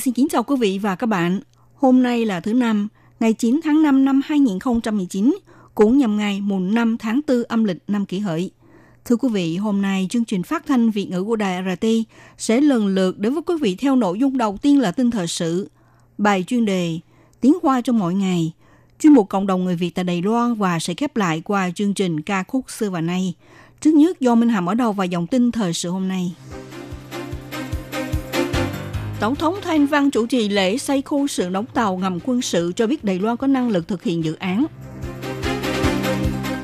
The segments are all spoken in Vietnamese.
Xin kính chào quý vị và các bạn. Hôm nay là thứ Năm, ngày 9 tháng 5 năm 2019, cũng nhằm ngày mùng 5 tháng 4 âm lịch năm kỷ hợi. Thưa quý vị, hôm nay chương trình phát thanh Việt ngữ của Đài RT sẽ lần lượt đến với quý vị theo nội dung đầu tiên là tin thời sự, bài chuyên đề, tiếng hoa trong mọi ngày, chuyên mục cộng đồng người Việt tại Đài Loan và sẽ khép lại qua chương trình ca khúc xưa và nay. Trước nhất do Minh Hàm ở đầu và dòng tin thời sự hôm nay. Tổng thống Thanh Văn chủ trì lễ xây khu sự đóng tàu ngầm quân sự cho biết Đài Loan có năng lực thực hiện dự án.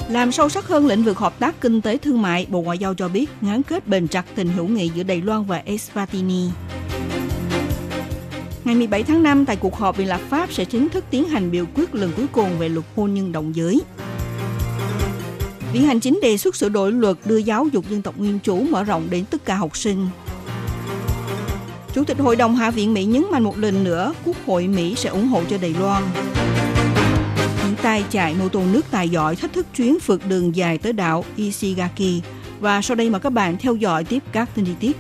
Làm sâu sắc hơn lĩnh vực hợp tác kinh tế thương mại, Bộ Ngoại giao cho biết ngán kết bền chặt tình hữu nghị giữa Đài Loan và Eswatini. Ngày 17 tháng 5, tại cuộc họp Viện lập pháp sẽ chính thức tiến hành biểu quyết lần cuối cùng về luật hôn nhân đồng giới. Viện Hành Chính đề xuất sửa đổi luật đưa giáo dục dân tộc nguyên chủ mở rộng đến tất cả học sinh. Chủ tịch Hội đồng Hạ viện Mỹ nhấn mạnh một lần nữa, Quốc hội Mỹ sẽ ủng hộ cho Đài Loan. Những tay chạy mô tô nước tài giỏi thách thức chuyến phượt đường dài tới đảo Ishigaki. Và sau đây mời các bạn theo dõi tiếp các tin chi tiết.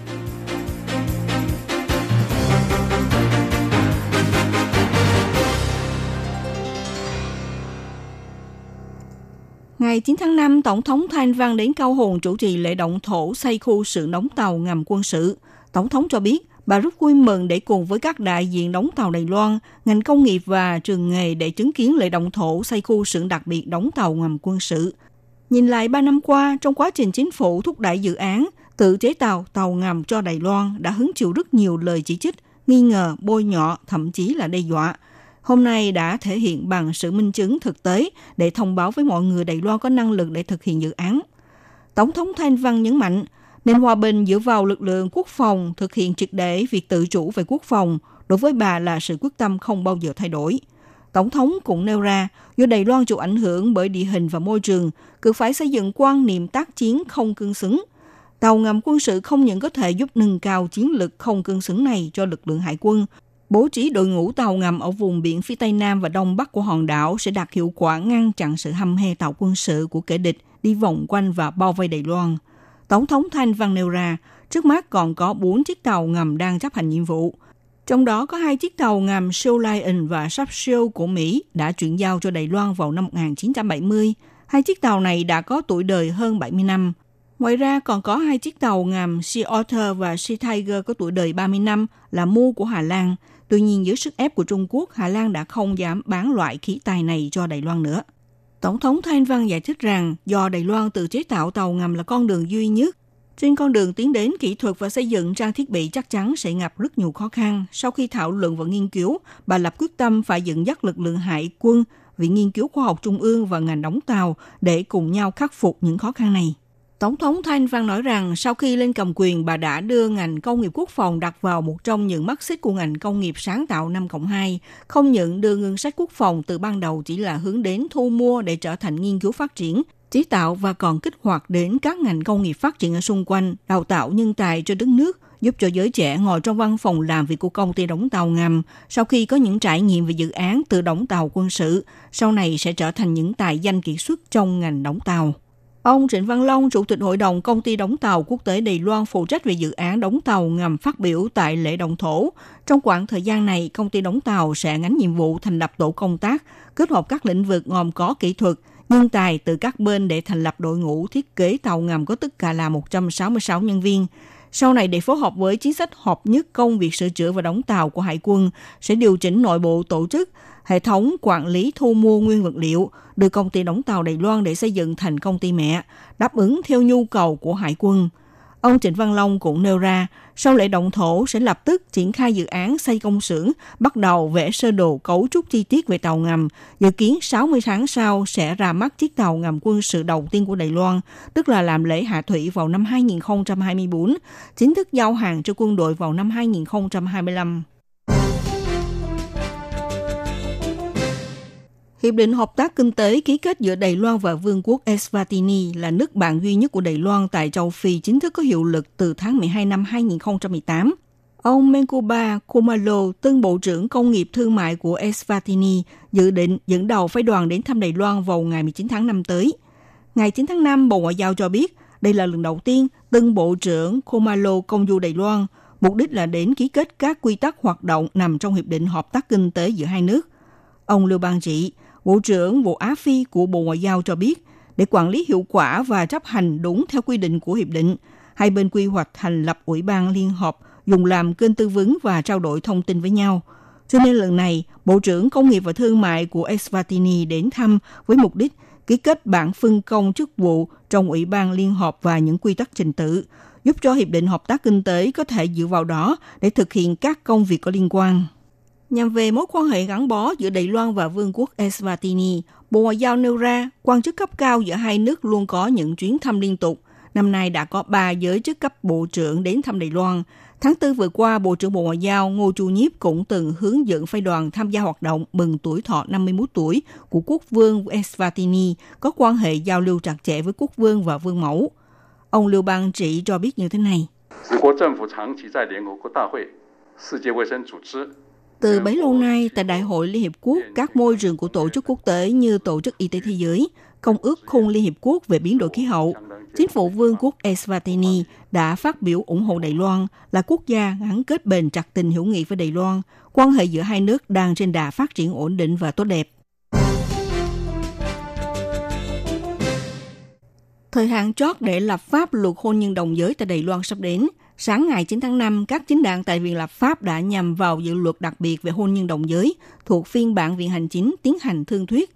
Ngày 9 tháng 5, Tổng thống Thanh Văn đến Cao Hùng chủ trì lễ động thổ xây khu sự đóng tàu ngầm quân sự. Tổng thống cho biết, bà rất vui mừng để cùng với các đại diện đóng tàu Đài Loan, ngành công nghiệp và trường nghề để chứng kiến lễ động thổ xây khu xưởng đặc biệt đóng tàu ngầm quân sự. Nhìn lại 3 năm qua, trong quá trình chính phủ thúc đẩy dự án, tự chế tàu, tàu ngầm cho Đài Loan đã hứng chịu rất nhiều lời chỉ trích, nghi ngờ, bôi nhọ, thậm chí là đe dọa. Hôm nay đã thể hiện bằng sự minh chứng thực tế để thông báo với mọi người Đài Loan có năng lực để thực hiện dự án. Tổng thống Thanh Văn nhấn mạnh, nên hòa bình dựa vào lực lượng quốc phòng thực hiện triệt để việc tự chủ về quốc phòng đối với bà là sự quyết tâm không bao giờ thay đổi. Tổng thống cũng nêu ra, do Đài Loan chịu ảnh hưởng bởi địa hình và môi trường, cứ phải xây dựng quan niệm tác chiến không cương xứng. Tàu ngầm quân sự không những có thể giúp nâng cao chiến lược không cương xứng này cho lực lượng hải quân, bố trí đội ngũ tàu ngầm ở vùng biển phía Tây Nam và Đông Bắc của hòn đảo sẽ đạt hiệu quả ngăn chặn sự hăm he tàu quân sự của kẻ địch đi vòng quanh và bao vây Đài Loan. Tổng thống Thanh Văn nêu ra, trước mắt còn có 4 chiếc tàu ngầm đang chấp hành nhiệm vụ. Trong đó có hai chiếc tàu ngầm Shoal Lion và Subsea của Mỹ đã chuyển giao cho Đài Loan vào năm 1970. Hai chiếc tàu này đã có tuổi đời hơn 70 năm. Ngoài ra còn có hai chiếc tàu ngầm Sea Otter và Sea Tiger có tuổi đời 30 năm là mua của Hà Lan. Tuy nhiên dưới sức ép của Trung Quốc, Hà Lan đã không dám bán loại khí tài này cho Đài Loan nữa. Tổng thống Thanh Văn giải thích rằng do Đài Loan tự chế tạo tàu ngầm là con đường duy nhất, trên con đường tiến đến kỹ thuật và xây dựng trang thiết bị chắc chắn sẽ gặp rất nhiều khó khăn. Sau khi thảo luận và nghiên cứu, bà lập quyết tâm phải dẫn dắt lực lượng hải quân, Viện Nghiên cứu Khoa học Trung ương và ngành đóng tàu để cùng nhau khắc phục những khó khăn này. Tổng thống Thanh Văn nói rằng sau khi lên cầm quyền, bà đã đưa ngành công nghiệp quốc phòng đặt vào một trong những mắt xích của ngành công nghiệp sáng tạo 5 cộng 2. Không những đưa ngân sách quốc phòng từ ban đầu chỉ là hướng đến thu mua để trở thành nghiên cứu phát triển, chế tạo và còn kích hoạt đến các ngành công nghiệp phát triển ở xung quanh, đào tạo nhân tài cho đất nước, giúp cho giới trẻ ngồi trong văn phòng làm việc của công ty đóng tàu ngầm, sau khi có những trải nghiệm về dự án từ đóng tàu quân sự, sau này sẽ trở thành những tài danh kiệt xuất trong ngành đóng tàu. Ông Trịnh Văn Long, Chủ tịch Hội đồng Công ty Đóng tàu Quốc tế Đài Loan phụ trách về dự án đóng tàu ngầm phát biểu tại lễ động thổ. Trong khoảng thời gian này, công ty đóng tàu sẽ ngánh nhiệm vụ thành lập tổ công tác, kết hợp các lĩnh vực gồm có kỹ thuật, nhân tài từ các bên để thành lập đội ngũ thiết kế tàu ngầm có tất cả là 166 nhân viên. Sau này để phối hợp với chính sách hợp nhất công việc sửa chữa và đóng tàu của Hải quân, sẽ điều chỉnh nội bộ tổ chức, hệ thống quản lý thu mua nguyên vật liệu, được công ty đóng tàu Đài Loan để xây dựng thành công ty mẹ, đáp ứng theo nhu cầu của Hải quân. Ông Trịnh Văn Long cũng nêu ra, sau lễ động thổ sẽ lập tức triển khai dự án xây công xưởng, bắt đầu vẽ sơ đồ cấu trúc chi tiết về tàu ngầm. Dự kiến 60 tháng sau sẽ ra mắt chiếc tàu ngầm quân sự đầu tiên của Đài Loan, tức là làm lễ hạ thủy vào năm 2024, chính thức giao hàng cho quân đội vào năm 2025. Hiệp định hợp tác kinh tế ký kết giữa Đài Loan và Vương quốc Eswatini là nước bạn duy nhất của Đài Loan tại châu Phi chính thức có hiệu lực từ tháng 12 năm 2018. Ông Menkuba Kumalo, tân Bộ trưởng Công nghiệp Thương mại của Eswatini, dự định dẫn đầu phái đoàn đến thăm Đài Loan vào ngày 19 tháng 5 tới. Ngày 9 tháng 5, Bộ Ngoại giao cho biết đây là lần đầu tiên tân Bộ trưởng Kumalo công du Đài Loan, mục đích là đến ký kết các quy tắc hoạt động nằm trong Hiệp định Hợp tác Kinh tế giữa hai nước. Ông Lưu Bang Trị, Bộ trưởng Bộ Á Phi của Bộ Ngoại giao cho biết, để quản lý hiệu quả và chấp hành đúng theo quy định của hiệp định, hai bên quy hoạch thành lập ủy ban liên hợp dùng làm kênh tư vấn và trao đổi thông tin với nhau. Cho nên lần này, Bộ trưởng Công nghiệp và Thương mại của Eswatini đến thăm với mục đích ký kết bản phân công chức vụ trong Ủy ban Liên hợp và những quy tắc trình tự, giúp cho Hiệp định Hợp tác Kinh tế có thể dựa vào đó để thực hiện các công việc có liên quan. Nhằm về mối quan hệ gắn bó giữa Đài Loan và Vương quốc Eswatini, Bộ Ngoại giao nêu ra, quan chức cấp cao giữa hai nước luôn có những chuyến thăm liên tục. Năm nay đã có ba giới chức cấp bộ trưởng đến thăm Đài Loan. Tháng 4 vừa qua, Bộ trưởng Bộ Ngoại giao Ngô Chu Nhiếp cũng từng hướng dẫn phái đoàn tham gia hoạt động mừng tuổi thọ 51 tuổi của quốc vương Eswatini có quan hệ giao lưu chặt chẽ với quốc vương và vương mẫu. Ông Lưu Bang Trị cho biết như thế này. Từ bấy lâu nay, tại Đại hội Liên Hiệp Quốc, các môi trường của tổ chức quốc tế như Tổ chức Y tế Thế giới, Công ước Khung Liên Hiệp Quốc về biến đổi khí hậu, chính phủ Vương quốc Eswatini đã phát biểu ủng hộ Đài Loan là quốc gia gắn kết bền chặt tình hữu nghị với Đài Loan. Quan hệ giữa hai nước đang trên đà phát triển ổn định và tốt đẹp. Thời hạn chót để lập pháp luật hôn nhân đồng giới tại Đài Loan sắp đến – Sáng ngày 9 tháng 5, các chính đảng tại Viện Lập pháp đã nhằm vào dự luật đặc biệt về hôn nhân đồng giới thuộc phiên bản Viện Hành Chính tiến hành thương thuyết.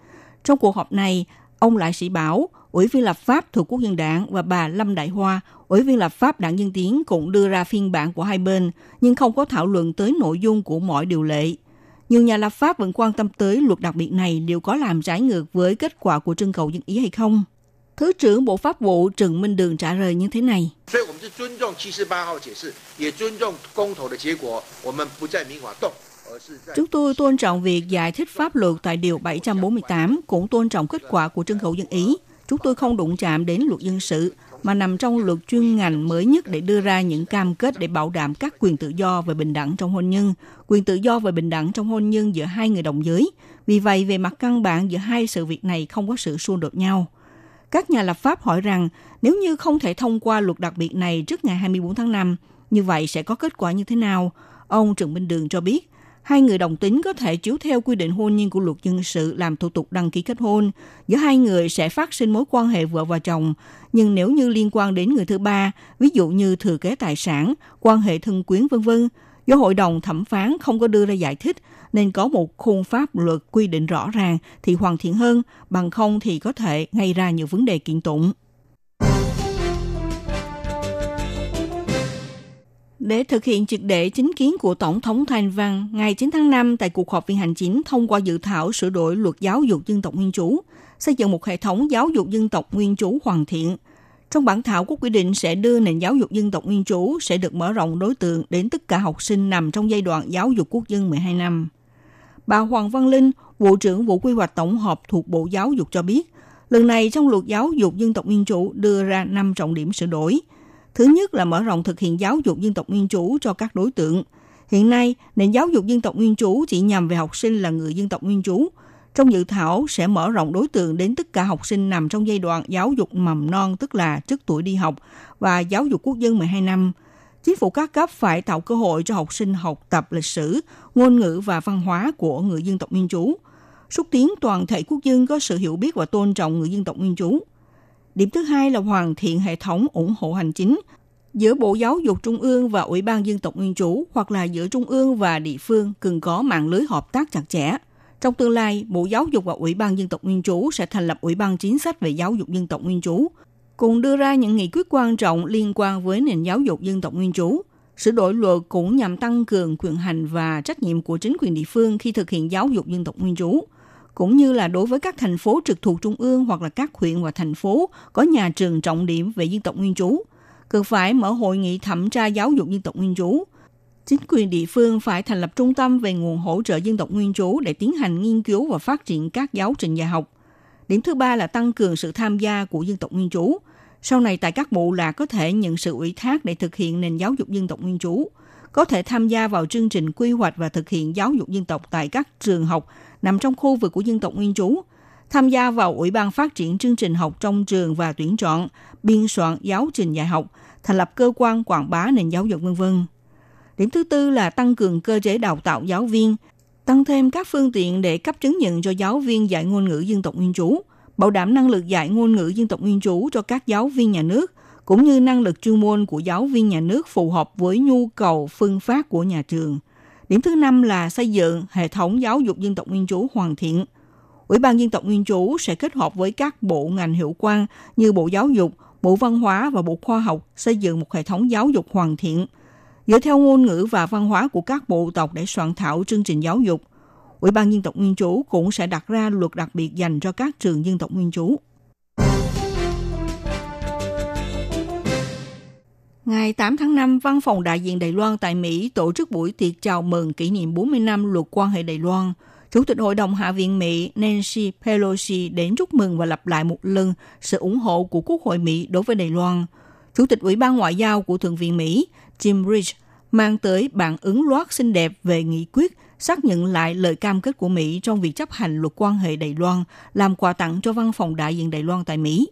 Trong cuộc họp này, ông Lại Sĩ Bảo, Ủy viên lập pháp thuộc Quốc dân đảng và bà Lâm Đại Hoa, Ủy viên lập pháp đảng Dân Tiến cũng đưa ra phiên bản của hai bên, nhưng không có thảo luận tới nội dung của mọi điều lệ. Nhiều nhà lập pháp vẫn quan tâm tới luật đặc biệt này liệu có làm trái ngược với kết quả của trưng cầu dân ý hay không. Thứ trưởng Bộ Pháp vụ Trần Minh Đường trả lời như thế này. Chúng tôi tôn trọng việc giải thích pháp luật tại Điều 748, cũng tôn trọng kết quả của trưng cầu dân Ý. Chúng tôi không đụng chạm đến luật dân sự, mà nằm trong luật chuyên ngành mới nhất để đưa ra những cam kết để bảo đảm các quyền tự do và bình đẳng trong hôn nhân, quyền tự do và bình đẳng trong hôn nhân giữa hai người đồng giới. Vì vậy, về mặt căn bản giữa hai sự việc này không có sự xung đột nhau. Các nhà lập pháp hỏi rằng nếu như không thể thông qua luật đặc biệt này trước ngày 24 tháng 5, như vậy sẽ có kết quả như thế nào? Ông Trần Minh Đường cho biết, hai người đồng tính có thể chiếu theo quy định hôn nhân của luật dân sự làm thủ tục đăng ký kết hôn. Giữa hai người sẽ phát sinh mối quan hệ vợ và chồng, nhưng nếu như liên quan đến người thứ ba, ví dụ như thừa kế tài sản, quan hệ thân quyến vân vân, do hội đồng thẩm phán không có đưa ra giải thích nên có một khung pháp luật quy định rõ ràng thì hoàn thiện hơn, bằng không thì có thể gây ra nhiều vấn đề kiện tụng. Để thực hiện triệt để chính kiến của Tổng thống Thanh Văn, ngày 9 tháng 5 tại cuộc họp viện hành chính thông qua dự thảo sửa đổi luật giáo dục dân tộc nguyên trú, xây dựng một hệ thống giáo dục dân tộc nguyên trú hoàn thiện. Trong bản thảo có quy định sẽ đưa nền giáo dục dân tộc nguyên trú sẽ được mở rộng đối tượng đến tất cả học sinh nằm trong giai đoạn giáo dục quốc dân 12 năm. Bà Hoàng Văn Linh, Vụ trưởng Vụ Quy hoạch Tổng hợp thuộc Bộ Giáo dục cho biết, lần này trong luật giáo dục dân tộc nguyên chủ đưa ra 5 trọng điểm sửa đổi. Thứ nhất là mở rộng thực hiện giáo dục dân tộc nguyên chủ cho các đối tượng. Hiện nay, nền giáo dục dân tộc nguyên chủ chỉ nhằm về học sinh là người dân tộc nguyên chủ. Trong dự thảo sẽ mở rộng đối tượng đến tất cả học sinh nằm trong giai đoạn giáo dục mầm non tức là trước tuổi đi học và giáo dục quốc dân 12 năm – chính phủ các cấp phải tạo cơ hội cho học sinh học tập lịch sử, ngôn ngữ và văn hóa của người dân tộc nguyên trú, xúc tiến toàn thể quốc dân có sự hiểu biết và tôn trọng người dân tộc nguyên trú. Điểm thứ hai là hoàn thiện hệ thống ủng hộ hành chính giữa Bộ Giáo dục Trung ương và Ủy ban dân tộc nguyên trú hoặc là giữa Trung ương và địa phương cần có mạng lưới hợp tác chặt chẽ. Trong tương lai, Bộ Giáo dục và Ủy ban dân tộc nguyên trú sẽ thành lập Ủy ban chính sách về giáo dục dân tộc nguyên trú, cùng đưa ra những nghị quyết quan trọng liên quan với nền giáo dục dân tộc nguyên trú. Sửa đổi luật cũng nhằm tăng cường quyền hành và trách nhiệm của chính quyền địa phương khi thực hiện giáo dục dân tộc nguyên trú, cũng như là đối với các thành phố trực thuộc trung ương hoặc là các huyện và thành phố có nhà trường trọng điểm về dân tộc nguyên trú, cần phải mở hội nghị thẩm tra giáo dục dân tộc nguyên trú. Chính quyền địa phương phải thành lập trung tâm về nguồn hỗ trợ dân tộc nguyên trú để tiến hành nghiên cứu và phát triển các giáo trình dạy học. Điểm thứ ba là tăng cường sự tham gia của dân tộc nguyên trú. Sau này tại các bộ lạc có thể nhận sự ủy thác để thực hiện nền giáo dục dân tộc nguyên trú, có thể tham gia vào chương trình quy hoạch và thực hiện giáo dục dân tộc tại các trường học nằm trong khu vực của dân tộc nguyên trú, tham gia vào Ủy ban phát triển chương trình học trong trường và tuyển chọn, biên soạn giáo trình dạy học, thành lập cơ quan quảng bá nền giáo dục vân vân. Điểm thứ tư là tăng cường cơ chế đào tạo giáo viên, tăng thêm các phương tiện để cấp chứng nhận cho giáo viên dạy ngôn ngữ dân tộc nguyên trú, bảo đảm năng lực dạy ngôn ngữ dân tộc nguyên trú cho các giáo viên nhà nước, cũng như năng lực chuyên môn của giáo viên nhà nước phù hợp với nhu cầu phương pháp của nhà trường. Điểm thứ năm là xây dựng hệ thống giáo dục dân tộc nguyên trú hoàn thiện. Ủy ban dân tộc nguyên trú sẽ kết hợp với các bộ ngành hiệu quan như Bộ Giáo dục, Bộ Văn hóa và Bộ Khoa học xây dựng một hệ thống giáo dục hoàn thiện, dựa theo ngôn ngữ và văn hóa của các bộ tộc để soạn thảo chương trình giáo dục. Ủy ban dân tộc nguyên trú cũng sẽ đặt ra luật đặc biệt dành cho các trường dân tộc nguyên trú. Ngày 8 tháng 5, Văn phòng đại diện Đài Loan tại Mỹ tổ chức buổi tiệc chào mừng kỷ niệm 40 năm luật quan hệ Đài Loan. Chủ tịch Hội đồng Hạ viện Mỹ Nancy Pelosi đến chúc mừng và lặp lại một lần sự ủng hộ của Quốc hội Mỹ đối với Đài Loan. Chủ tịch Ủy ban Ngoại giao của Thượng viện Mỹ Jim Rich mang tới bản ứng loát xinh đẹp về nghị quyết xác nhận lại lời cam kết của Mỹ trong việc chấp hành luật quan hệ Đài Loan làm quà tặng cho văn phòng đại diện Đài Loan tại Mỹ.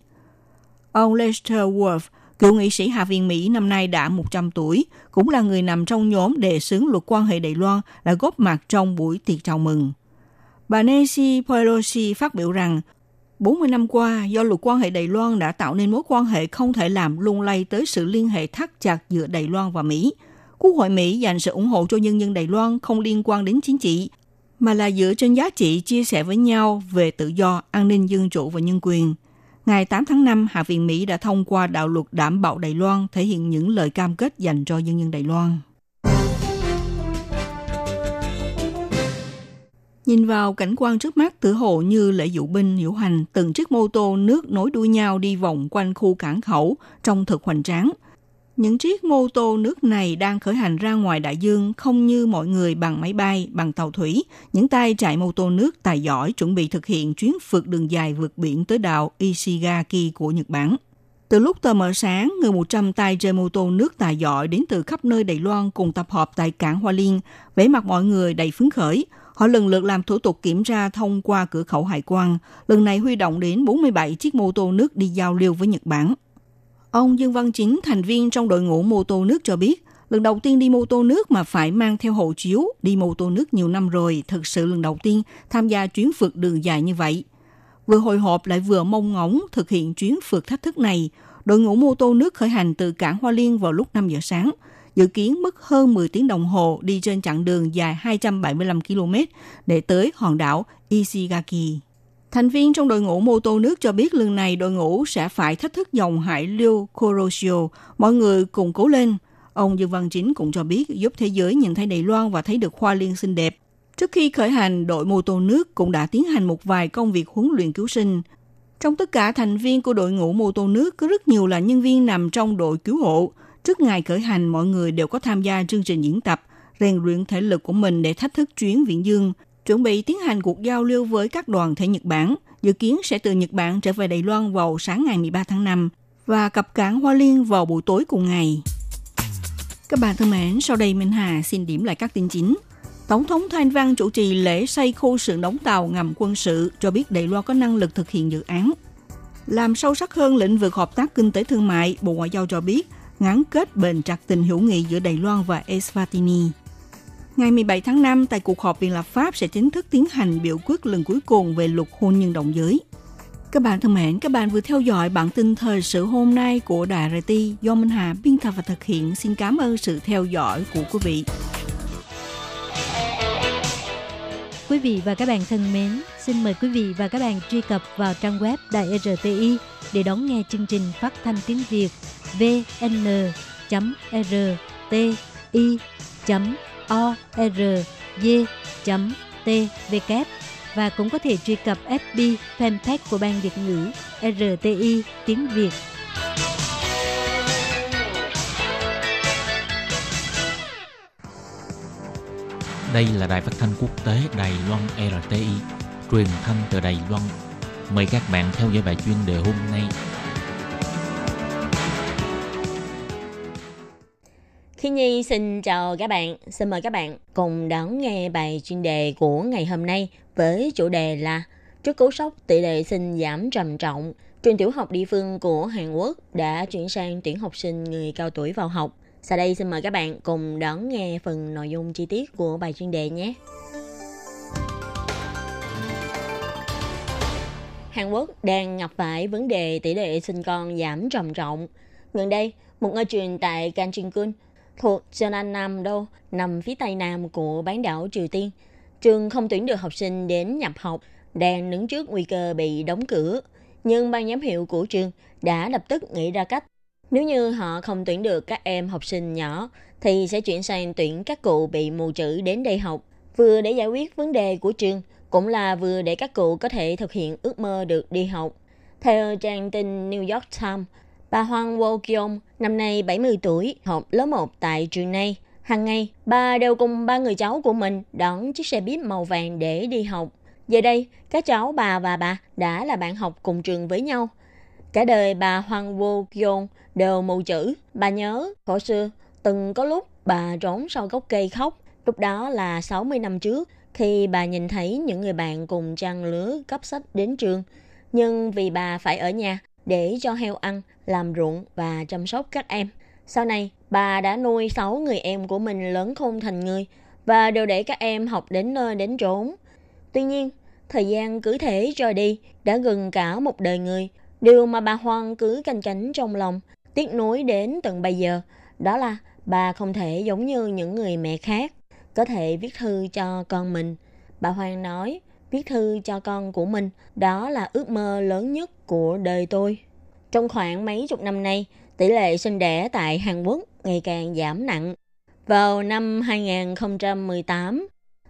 Ông Lester Wolf, cựu nghị sĩ Hạ viện Mỹ năm nay đã 100 tuổi, cũng là người nằm trong nhóm đề xướng luật quan hệ Đài Loan đã góp mặt trong buổi tiệc chào mừng. Bà Nancy Pelosi phát biểu rằng 40 năm qua, do luật quan hệ Đài Loan đã tạo nên mối quan hệ không thể làm lung lay tới sự liên hệ thắt chặt giữa Đài Loan và Mỹ. Quốc hội Mỹ dành sự ủng hộ cho nhân dân Đài Loan không liên quan đến chính trị, mà là dựa trên giá trị chia sẻ với nhau về tự do, an ninh dân chủ và nhân quyền. Ngày 8 tháng 5, Hạ viện Mỹ đã thông qua đạo luật đảm bảo Đài Loan thể hiện những lời cam kết dành cho nhân dân Đài Loan. Nhìn vào cảnh quan trước mắt tựa hồ như lễ dụ binh diễu hành, từng chiếc mô tô nước nối đuôi nhau đi vòng quanh khu cảng khẩu trong thực hoành tráng. Những chiếc mô tô nước này đang khởi hành ra ngoài đại dương không như mọi người bằng máy bay, bằng tàu thủy. Những tay chạy mô tô nước tài giỏi chuẩn bị thực hiện chuyến phượt đường dài vượt biển tới đảo Ishigaki của Nhật Bản. Từ lúc tờ mờ sáng, người 100 tay chơi mô tô nước tài giỏi đến từ khắp nơi Đài Loan cùng tập hợp tại cảng Hoa Liên, vẻ mặt mọi người đầy phấn khởi. Họ lần lượt làm thủ tục kiểm tra thông qua cửa khẩu hải quan. Lần này huy động đến 47 chiếc mô tô nước đi giao lưu với Nhật Bản. Ông Dương Văn Chính, thành viên trong đội ngũ mô tô nước cho biết, lần đầu tiên đi mô tô nước mà phải mang theo hộ chiếu, đi mô tô nước nhiều năm rồi, thực sự lần đầu tiên tham gia chuyến phượt đường dài như vậy. Vừa hồi hộp lại vừa mong ngóng thực hiện chuyến phượt thách thức này, đội ngũ mô tô nước khởi hành từ cảng Hoa Liên vào lúc 5 giờ sáng, dự kiến mất hơn 10 tiếng đồng hồ đi trên chặng đường dài 275 km để tới hòn đảo Ishigaki. Thành viên trong đội ngũ mô tô nước cho biết lần này đội ngũ sẽ phải thách thức dòng hải lưu Kuroshio. Mọi người cùng cố lên. Ông Dương Văn Chính cũng cho biết giúp thế giới nhìn thấy Đài Loan và thấy được hoa liên xinh đẹp. Trước khi khởi hành, đội mô tô nước cũng đã tiến hành một vài công việc huấn luyện cứu sinh. Trong tất cả thành viên của đội ngũ mô tô nước có rất nhiều là nhân viên nằm trong đội cứu hộ. Trước ngày khởi hành, mọi người đều có tham gia chương trình diễn tập, rèn luyện thể lực của mình để thách thức chuyến viễn dương, chuẩn bị tiến hành cuộc giao lưu với các đoàn thể Nhật Bản, dự kiến sẽ từ Nhật Bản trở về Đài Loan vào sáng ngày 13 tháng 5 và cập cảng Hoa Liên vào buổi tối cùng ngày. Các bạn thân mến, sau đây Minh Hà xin điểm lại các tin chính. Tổng thống Thanh Văn chủ trì lễ xây khu sự đóng tàu ngầm quân sự cho biết Đài Loan có năng lực thực hiện dự án. Làm sâu sắc hơn lĩnh vực hợp tác kinh tế thương mại, Bộ Ngoại giao cho biết ngắn kết bền chặt tình hữu nghị giữa Đài Loan và Eswatini. Ngày 17 tháng 5, tại cuộc họp Viện lập pháp sẽ chính thức tiến hành biểu quyết lần cuối cùng về luật hôn nhân đồng giới. Các bạn thân mến, các bạn vừa theo dõi bản tin thời sự hôm nay của Đài RT do Minh Hà biên tập và thực hiện. Xin cảm ơn sự theo dõi của quý vị. Quý vị và các bạn thân mến, xin mời quý vị và các bạn truy cập vào trang web Đài RTI để đón nghe chương trình phát thanh tiếng Việt vn.rti.org.tvk và cũng có thể truy cập FB fanpage của Ban Việt ngữ RTI tiếng Việt. Đây là đài phát thanh quốc tế Đài Loan RTI, truyền thanh từ Đài Loan. Mời các bạn theo dõi bài chuyên đề hôm nay. Khi Nhi xin chào các bạn, xin mời các bạn cùng đón nghe bài chuyên đề của ngày hôm nay với chủ đề là Trước cú sốc tỷ lệ sinh giảm trầm trọng, trường tiểu học địa phương của Hàn Quốc đã chuyển sang tuyển học sinh người cao tuổi vào học. Sau đây xin mời các bạn cùng đón nghe phần nội dung chi tiết của bài chuyên đề nhé. Hàn Quốc đang gặp phải vấn đề tỷ lệ sinh con giảm trầm trọng. Gần đây, một ngôi trường tại Kanchingkun thuộc Jeonnan Nam Đô nằm phía tây nam của bán đảo Triều Tiên. Trường không tuyển được học sinh đến nhập học, đang đứng trước nguy cơ bị đóng cửa. Nhưng ban giám hiệu của trường đã lập tức nghĩ ra cách nếu như họ không tuyển được các em học sinh nhỏ, thì sẽ chuyển sang tuyển các cụ bị mù chữ đến đây học, vừa để giải quyết vấn đề của trường, cũng là vừa để các cụ có thể thực hiện ước mơ được đi học. Theo trang tin New York Times, bà Hoàng Wo Kyung, năm nay 70 tuổi, học lớp 1 tại trường này. Hàng ngày, bà đều cùng ba người cháu của mình đón chiếc xe buýt màu vàng để đi học. Giờ đây, các cháu bà và bà đã là bạn học cùng trường với nhau. Cả đời bà Hoàng Wo Kyung đều mù chữ. Bà nhớ, hồi xưa, từng có lúc bà trốn sau gốc cây khóc. Lúc đó là 60 năm trước, khi bà nhìn thấy những người bạn cùng trang lứa cấp sách đến trường. Nhưng vì bà phải ở nhà để cho heo ăn, làm ruộng và chăm sóc các em. Sau này, bà đã nuôi 6 người em của mình lớn khôn thành người và đều để các em học đến nơi đến trốn. Tuy nhiên, thời gian cứ thế trôi đi, đã gần cả một đời người. Điều mà bà Hoang cứ canh cánh trong lòng tiếc nuối đến tận bây giờ đó là bà không thể giống như những người mẹ khác có thể viết thư cho con mình bà hoàng nói viết thư cho con của mình đó là ước mơ lớn nhất của đời tôi trong khoảng mấy chục năm nay tỷ lệ sinh đẻ tại Hàn Quốc ngày càng giảm nặng vào năm 2018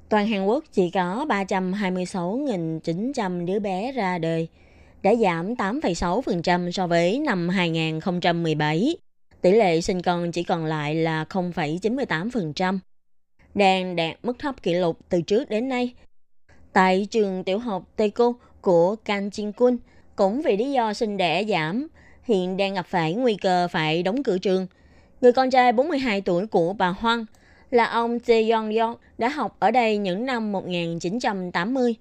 toàn Hàn Quốc chỉ có 326.900 đứa bé ra đời đã giảm 8,6% so với năm 2017. Tỷ lệ sinh con chỉ còn lại là 0,98%, đang đạt mức thấp kỷ lục từ trước đến nay. Tại trường tiểu học Teiko của Kanchinkun, cũng vì lý do sinh đẻ giảm, hiện đang gặp phải nguy cơ phải đóng cửa trường. Người con trai 42 tuổi của bà Hoang là ông Jae Yong Yong đã học ở đây những năm 1980.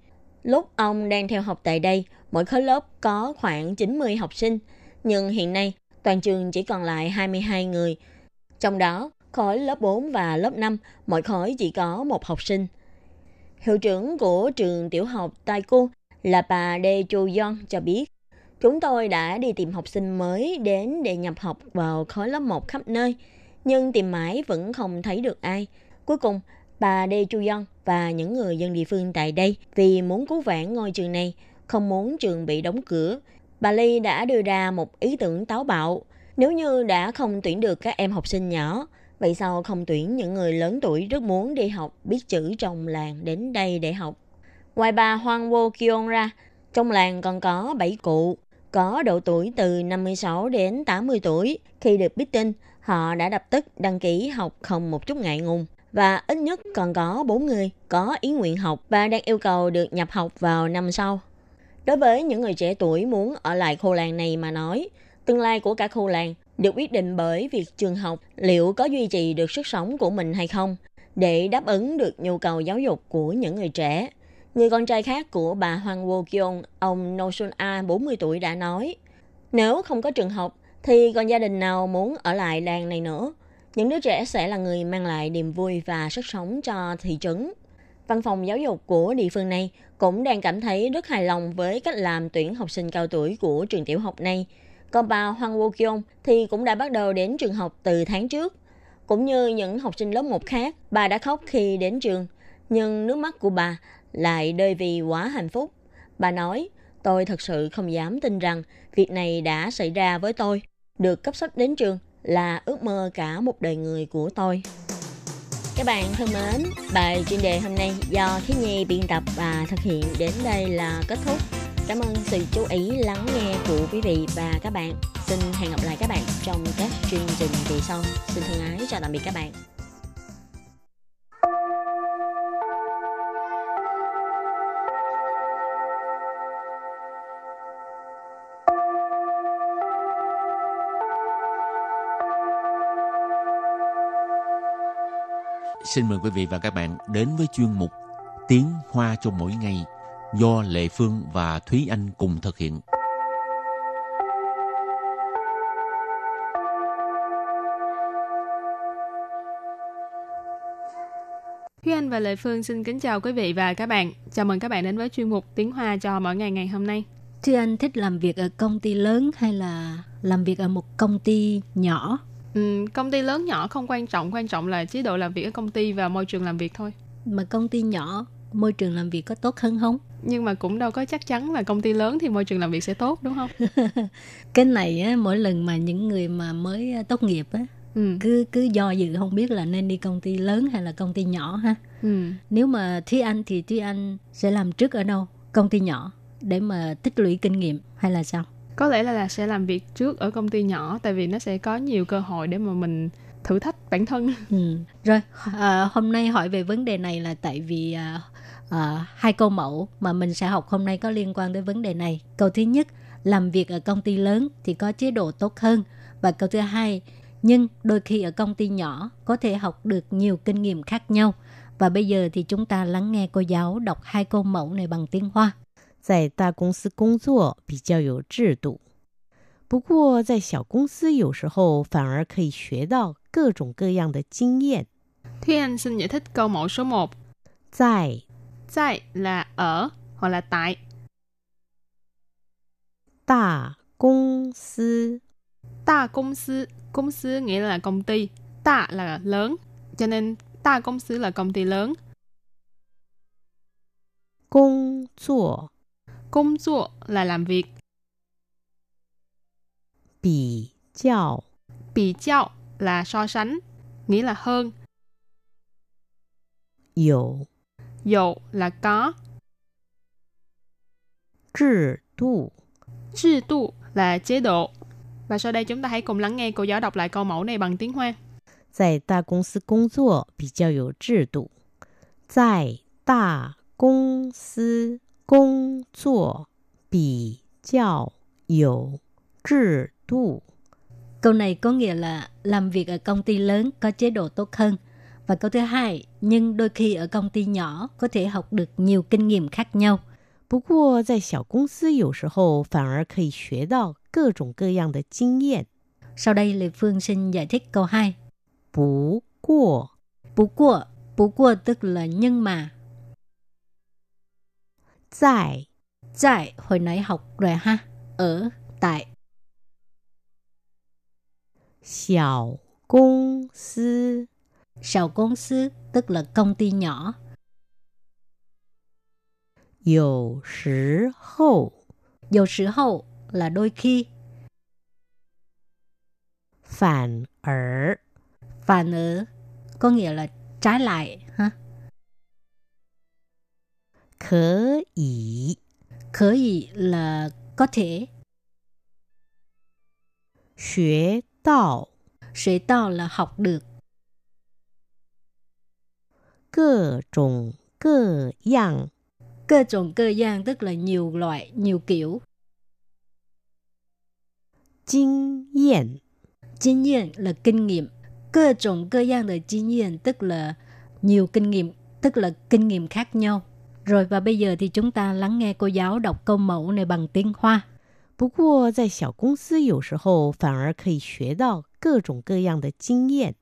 Lúc ông đang theo học tại đây, mỗi khối lớp có khoảng 90 học sinh, nhưng hiện nay toàn trường chỉ còn lại 22 người. Trong đó, khối lớp 4 và lớp 5, mỗi khối chỉ có một học sinh. Hiệu trưởng của trường tiểu học Tai Taiko là bà De Chu Yon cho biết, chúng tôi đã đi tìm học sinh mới đến để nhập học vào khối lớp 1 khắp nơi, nhưng tìm mãi vẫn không thấy được ai. Cuối cùng, bà De Chu Yon và những người dân địa phương tại đây vì muốn cứu vãn ngôi trường này không muốn trường bị đóng cửa, bà Ly đã đưa ra một ý tưởng táo bạo. Nếu như đã không tuyển được các em học sinh nhỏ, vậy sao không tuyển những người lớn tuổi rất muốn đi học biết chữ trong làng đến đây để học? Ngoài bà Hoàng Wo Kyung ra, trong làng còn có 7 cụ, có độ tuổi từ 56 đến 80 tuổi. Khi được biết tin, họ đã lập tức đăng ký học không một chút ngại ngùng. Và ít nhất còn có 4 người có ý nguyện học và đang yêu cầu được nhập học vào năm sau. Đối với những người trẻ tuổi muốn ở lại khu làng này mà nói, tương lai của cả khu làng được quyết định bởi việc trường học liệu có duy trì được sức sống của mình hay không để đáp ứng được nhu cầu giáo dục của những người trẻ. Người con trai khác của bà Hoàng Wo Kyung, ông No Sun A, 40 tuổi đã nói, nếu không có trường học thì còn gia đình nào muốn ở lại làng này nữa. Những đứa trẻ sẽ là người mang lại niềm vui và sức sống cho thị trấn. Văn phòng giáo dục của địa phương này cũng đang cảm thấy rất hài lòng với cách làm tuyển học sinh cao tuổi của trường tiểu học này. Còn bà Hoàng Wo Kyung thì cũng đã bắt đầu đến trường học từ tháng trước. Cũng như những học sinh lớp 1 khác, bà đã khóc khi đến trường. Nhưng nước mắt của bà lại đời vì quá hạnh phúc. Bà nói, tôi thật sự không dám tin rằng việc này đã xảy ra với tôi. Được cấp sách đến trường là ước mơ cả một đời người của tôi. Các bạn thân mến, bài chuyên đề hôm nay do Khiết Nhi biên tập và thực hiện đến đây là kết thúc. Cảm ơn sự chú ý lắng nghe của quý vị và các bạn. Xin hẹn gặp lại các bạn trong các chương trình kỳ sau. Xin thân ái, chào tạm biệt các bạn. Xin mời quý vị và các bạn đến với chuyên mục Tiếng Hoa cho mỗi ngày do Lệ Phương và Thúy Anh cùng thực hiện. Thúy Anh và Lệ Phương xin kính chào quý vị và các bạn. Chào mừng các bạn đến với chuyên mục Tiếng Hoa cho mỗi ngày ngày hôm nay. Thúy Anh thích làm việc ở công ty lớn hay là làm việc ở một công ty nhỏ? Ừ, công ty lớn nhỏ không quan trọng, quan trọng là chế độ làm việc ở công ty và môi trường làm việc thôi. Mà công ty nhỏ, môi trường làm việc có tốt hơn không? Nhưng mà cũng đâu có chắc chắn là công ty lớn thì môi trường làm việc sẽ tốt đúng không? Cái này á, mỗi lần mà những người mà mới à, tốt nghiệp á, Ừ. cứ cứ do dự không biết là nên đi công ty lớn hay là công ty nhỏ ha. Ừ. Nếu mà Thúy Anh thì Thúy Anh sẽ làm trước ở đâu? Công ty nhỏ để mà tích lũy kinh nghiệm hay là sao? Có lẽ là, là sẽ làm việc trước ở công ty nhỏ tại vì nó sẽ có nhiều cơ hội để mà mình thử thách bản thân. Ừ. Rồi, à, hôm nay hỏi về vấn đề này là tại vì à, à, hai câu mẫu mà mình sẽ học hôm nay có liên quan đến vấn đề này. Câu thứ nhất, làm việc ở công ty lớn thì có chế độ tốt hơn. Và câu thứ hai, nhưng đôi khi ở công ty nhỏ có thể học được nhiều kinh nghiệm khác nhau. Và bây giờ thì chúng ta lắng nghe cô giáo đọc hai câu mẫu này bằng tiếng Hoa. 在大公司工作比较有制度，不过在小公司有时候反而可以学到各种各样的经验。 Thúy Anh xin giải thích câu mẫu số 1. 在 在 là ở hoặc là tại. Đà công sư Đà công sư, công sư nghĩa là công ty, đà là lớn, cho nên đà công sư là công ty lớn. Công chua Công chua là làm việc. Bì chào Bì chào là so sánh, nghĩa là hơn. Yếu 有 Dụ là có. 制度。 Chế độ là chế độ. Và sau đây chúng ta hãy cùng lắng nghe cô giáo đọc lại câu mẫu này bằng tiếng Hoa. 在大公司工作比较有制度，在大公司工作比较有制度。 Câu này có nghĩa là làm việc ở công ty lớn có chế độ tốt hơn. Và câu thứ hai, nhưng đôi khi ở công ty nhỏ có thể học được nhiều kinh nghiệm khác nhau. 不过，在小公司有时候反而可以学到各种各样的经验。 Sau đây Lê Phương xin giải thích câu 2. 不过， Bú của, bú của tức là nhưng mà. 在 Tại, hồi nãy học rồi ha. Ở, tại. 小公司 Sào công sư, tức là công ty nhỏ. Dầu sử hậu Dầu sử hậu là đôi khi. Phản ở Phản ở có nghĩa là trái lại, ha. Khở ý Khở ý là có thể. Xuế đạo Xuế đạo là học được. 各种各样 Cơ trộn cơ gian tức là nhiều loại, nhiều kiểu. 经验。 Kinh nghiệm là kinh nghiệm. Cơ trộn cơ gian là kinh nghiệm tức là nhiều kinh nghiệm, tức là kinh nghiệm khác nhau. Rồi và bây giờ thì chúng ta lắng nghe cô giáo đọc câu mẫu này bằng tiếng Hoa. 不过，在小公司有时候反而可以学到各种各样的经验。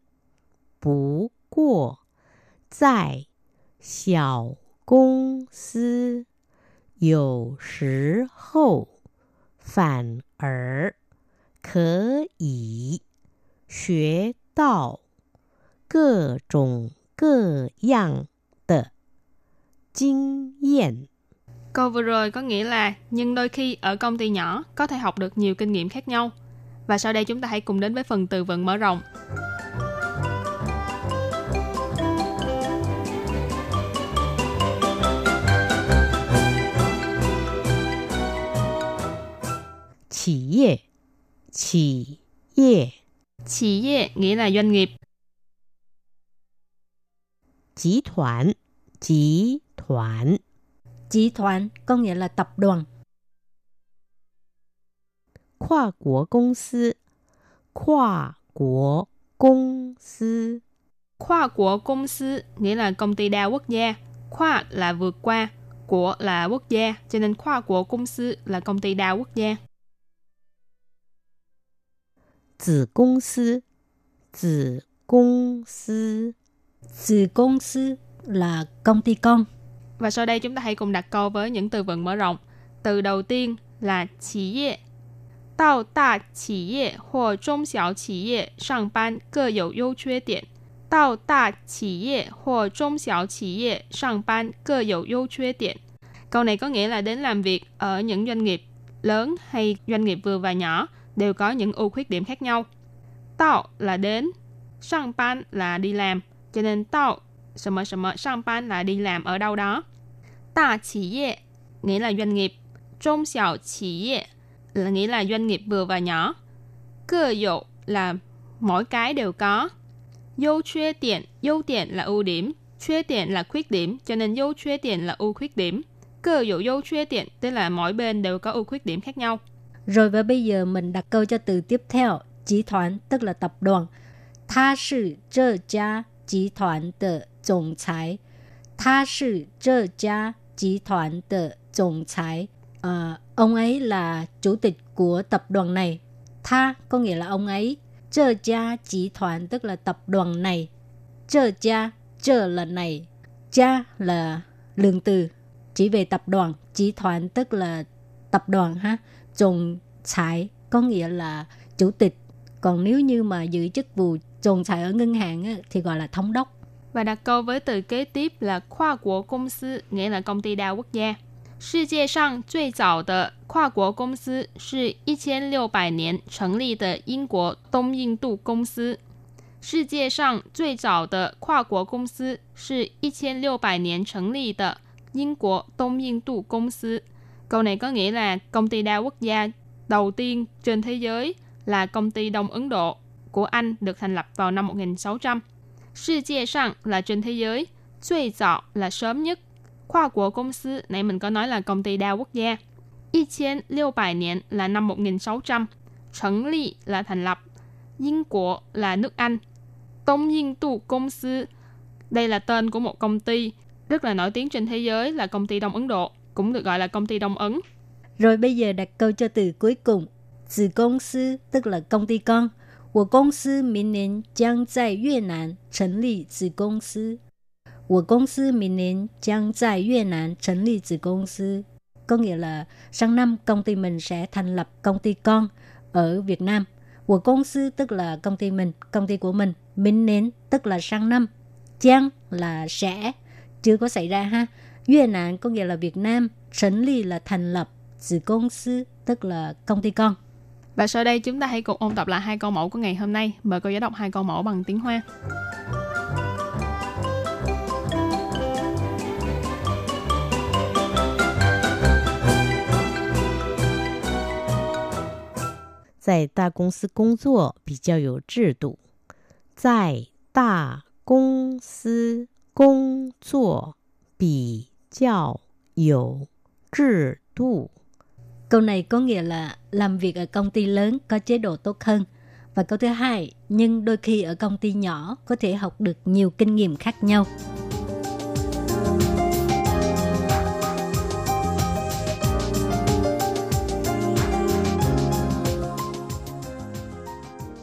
不过， 在小公司有时候反而可以学到各种各样的 经验。 Câu vừa rồi có nghĩa là nhưng đôi khi ở công ty nhỏ có thể học được nhiều kinh nghiệm khác nhau. Và sau đây chúng ta hãy cùng đến với phần từ vựng mở rộng. 企业，企业， Chỉ业nghĩa là doanh nghiệp, 集团，集团， Chỉ thoán có nghĩa là tập đoàn. 跨国公司，跨国公司， khoa của công sư nghĩa là công ty đa quốc gia. Khoa là vượt qua, của là quốc gia, cho nên khoa của công sư là công ty đa quốc gia. 子公司，子公司， Sự công sư là công ty con. Và sau đây chúng ta hãy cùng đặt câu với những từ vựng mở rộng. Từ đầu tiên là企业，到大企业或中小企业上班各有优缺点。到大企业或中小企业上班各有优缺点。Câu này có nghĩa là đến làm việc ở những doanh nghiệp lớn hay doanh nghiệp vừa và nhỏ đều có những ưu khuyết điểm khác nhau. Tạo là đến, sang ban là đi làm, cho nên tạo 什么什么上班 là đi làm ở đâu đó. Đa chỉ业nghĩa là doanh nghiệp, trung xiao chỉ业là nghĩa là doanh nghiệp vừa và nhỏ. Cơ dụ là mỗi cái đều có. Ưu khuyết điểm, ưu điểm là ưu điểm, khuyết điểm là khuyết điểm, cho nên ưu khuyết điểm là ưu khuyết điểm. Cơ dụ ưu khuyết điểm tức là mỗi bên đều có ưu khuyết điểm khác nhau. Rồi và bây giờ mình đặt câu cho từ tiếp theo.集团 tức là tập đoàn. 他是这家集团的总裁。他是这家集团的总裁。Ờ, ông ấy là chủ tịch của tập đoàn này. Tha có nghĩa là ông ấy. Chơ gia集团 tức là tập đoàn này. Chơ gia, chơ là này. Gia là lượng từ. Chỉ về tập đoàn.集团tức là tập đoàn ha. Trùng thái có nghĩa là chủ tịch. Còn nếu như mà giữ chức vụ trùng thái ở ngân hàng á, thì gọi là thống đốc. Và đặt câu với từ kế tiếp là khoa của công sư, nghĩa là công ty đa quốc gia. 世界上最早的跨国公司是一千六百年成立的英国东印度公司。世界上最早的跨国公司是一千六百年成立的英国东印度公司。 Câu này có nghĩa là công ty đa quốc gia đầu tiên trên thế giới là công ty Đông Ấn Độ của Anh được thành lập vào năm 1600. Sư chia sang là trên thế giới, suy dọ là sớm nhất. Khoa của công sư, nãy mình có nói là công ty đa quốc gia. 1600 niên là năm 1600, Trấn Ly là thành lập, Yên Quốc là nước Anh, Tông Yên Tu Công Sư, đây là tên của một công ty rất là nổi tiếng trên thế giới là công ty Đông Ấn Độ cũng được gọi là công ty Đông Ấn. Rồi bây giờ đặt câu cho từ cuối cùng.子公司 tức là công ty con. 我公司明年将在越南成立子公司。我公司明年将在越南成立子公司。Có nghĩa là sang năm công ty mình sẽ thành lập công ty con ở Việt Nam. 我公司 tức là công ty mình, công ty của mình. Minh年 tức là sang năm. Giang là sẽ, chưa có xảy ra ha. Việt Nam có nghĩa là Việt Nam. Thành lập là thành lập. Tử công sư tức là công ty con. Và sau đây chúng ta hãy cùng ôn tập lại hai câu mẫu của ngày hôm nay. Mời cô giáo đọc hai câu mẫu bằng tiếng Hoa. 在大公司工作比较有制度。在大公司工作比 较有制度。 Câu này có nghĩa là làm việc ở công ty lớn có chế độ tốt hơn. Và câu thứ hai, nhưng đôi khi ở công ty nhỏ có thể học được nhiều kinh nghiệm khác nhau.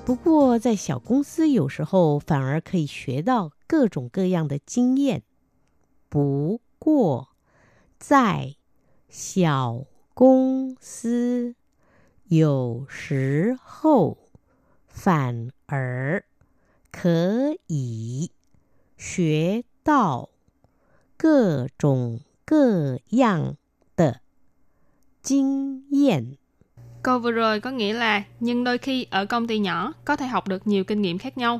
不过，在小公司有时候反而可以学到各种各样的经验。不 过，在小公司有时候反而可以学到 各种各样的经验。 Câu vừa rồi có nghĩa là nhưng đôi khi ở công ty nhỏ có thể học được nhiều kinh nghiệm khác nhau.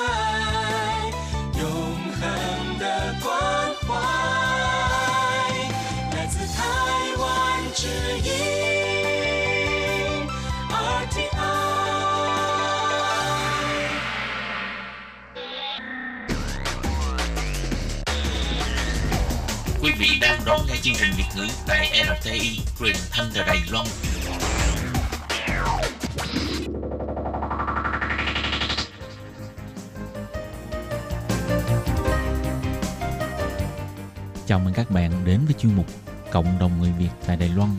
đang đón nghe chương trình Việt ngữ tại RTI truyền thanh từ Đài Loan. Chào mừng các bạn đến với chuyên mục Cộng đồng người Việt tại Đài Loan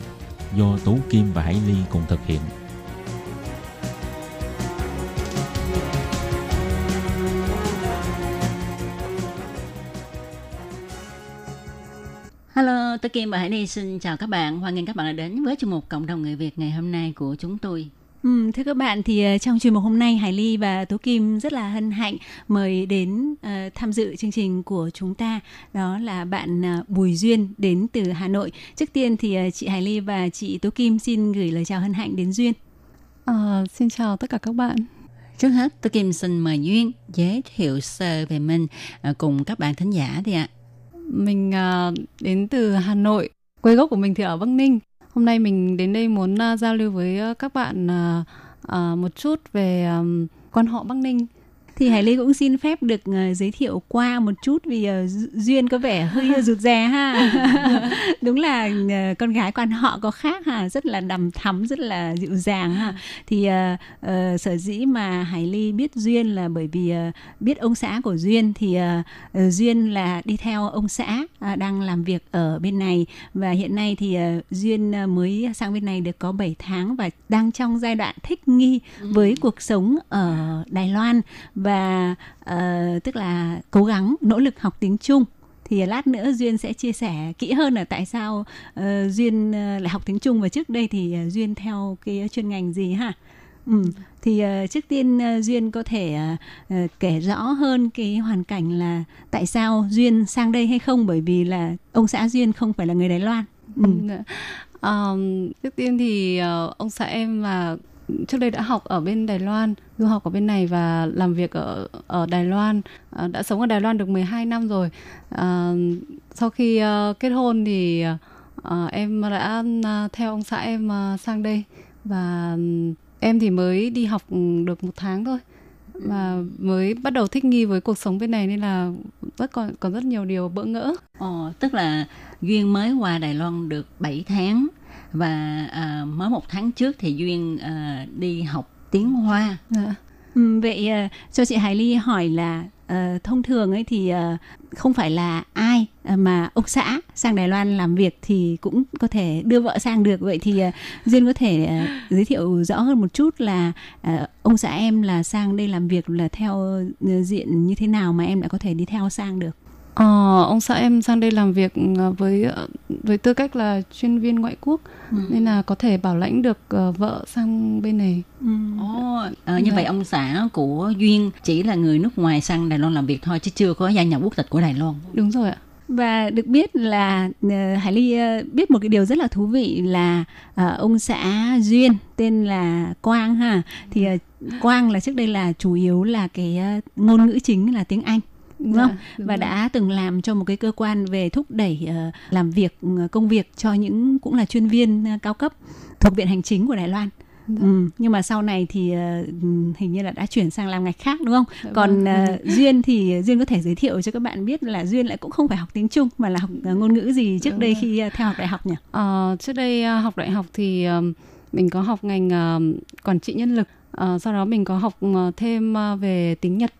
do Tú Kim và Hải Ly cùng thực hiện. Kim và Hải Ly xin chào các bạn. Hoan nghênh các bạn đã đến với chương mục Cộng đồng người Việt ngày hôm nay của chúng tôi. Ừ, thưa các bạn thì ờ, trong chuyên mục hôm nay Hải Ly và Tố Kim rất là hân hạnh mời đến ờ, tham dự chương trình của chúng ta đó là bạn ờ, Bùi Duyên đến từ Hà Nội. Trước tiên thì ờ, chị Hải Ly và chị Tố Kim xin gửi lời chào hân hạnh đến Duyên. À, xin chào tất cả các bạn. Trước hết, tôi Kim xin mời Duyên giới thiệu sơ về mình à, cùng các bạn thính giả đi ạ. Mình à, đến từ Hà Nội, quê gốc của mình thì ở Bắc Ninh. Hôm nay mình đến đây muốn à, giao lưu với à, các bạn một chút về quan họ Bắc Ninh. Thì Hải Ly cũng xin phép được ờ, giới thiệu qua một chút vì ờ, Du- Duyên có vẻ hơi rụt rè ha. Đúng là ờ, con gái quan họ có khác ha, rất là đằm thắm, rất là dịu dàng ha. Thì ờ, ờ, sở dĩ mà Hải Ly biết Duyên là bởi vì ờ, biết ông xã của Duyên thì ờ, Duyên là đi theo ông xã à, đang làm việc ở bên này và hiện nay thì ờ, Duyên mới sang bên này được có 7 tháng và đang trong giai đoạn thích nghi với cuộc sống ở Đài Loan và ờ, tức là cố gắng nỗ lực học tiếng Trung. Thì lát nữa duyên sẽ chia sẻ kỹ hơn là tại sao ờ, duyên ờ, lại học tiếng Trung. Và trước đây thì ờ, duyên theo cái chuyên ngành gì ha? Ừ. thì ờ, trước tiên ờ, duyên có thể ờ, kể rõ hơn cái hoàn cảnh là tại sao duyên sang đây hay không? Bởi vì là ông xã duyên không phải là người Đài Loan. Ừ. À, trước tiên thì ờ, ông xã em là trước đây đã học ở bên Đài Loan, du học ở bên này và làm việc ở ở Đài Loan, à, đã sống ở Đài Loan được 12 năm rồi. À, sau khi ờ, kết hôn thì ờ, em đã ờ, theo ông xã em ờ, sang đây và em thì mới đi học được một tháng thôi và mới bắt đầu thích nghi với cuộc sống bên này nên là rất còn còn rất nhiều điều bỡ ngỡ. Ồ, tức là Duyên mới qua Đài Loan được 7 tháng và à, mới một tháng trước thì Duyên à, đi học tiếng Hoa. à. Ừ, vậy à, cho chị Hải Ly hỏi là à, thông thường ấy thì à, không phải là ai à, mà ông xã sang Đài Loan làm việc thì cũng có thể đưa vợ sang được vậy thì à, Duyên có thể à, giới thiệu rõ hơn một chút là à, ông xã em là sang đây làm việc là theo à, diện như thế nào mà em đã có thể đi theo sang được Ờ, ông xã em sang đây làm việc ờ, với ờ, với tư cách là chuyên viên ngoại quốc nên là có thể bảo lãnh được ờ, vợ sang bên này. Ồ, ờ, như Dạ. vậy ông xã của Duyên chỉ là người nước ngoài sang Đài Loan làm việc thôi chứ chưa có gia nhập quốc tịch của Đài Loan. Đúng rồi ạ. Và được biết là Hải Ly biết một cái điều rất là thú vị là ông xã Duyên tên là Quang ha. Thì ờ, Quang là trước đây là chủ yếu là cái ngôn ngữ chính là tiếng Anh. Đúng không? Dạ, đúng và rồi. đã từng làm cho một cái cơ quan về thúc đẩy ờ, làm việc ờ, công việc cho những cũng là chuyên viên ờ, cao cấp thuộc viện hành chính của Đài Loan. Dạ. Ừ, nhưng mà sau này thì ừm, hình như là đã chuyển sang làm ngành khác đúng không? Dạ Còn vâng. ờ, Duyên thì Duyên có thể giới thiệu cho các bạn biết là Duyên lại cũng không phải học tiếng Trung mà là học ngôn ngữ gì trước Đúng đây rồi. khi ờ, theo học đại học nhỉ? Ờ, trước đây ờ, học đại học thì ờ, mình có học ngành ờ, quản trị nhân lực. Ờ, sau đó mình có học ờ, thêm ờ, về tiếng Nhật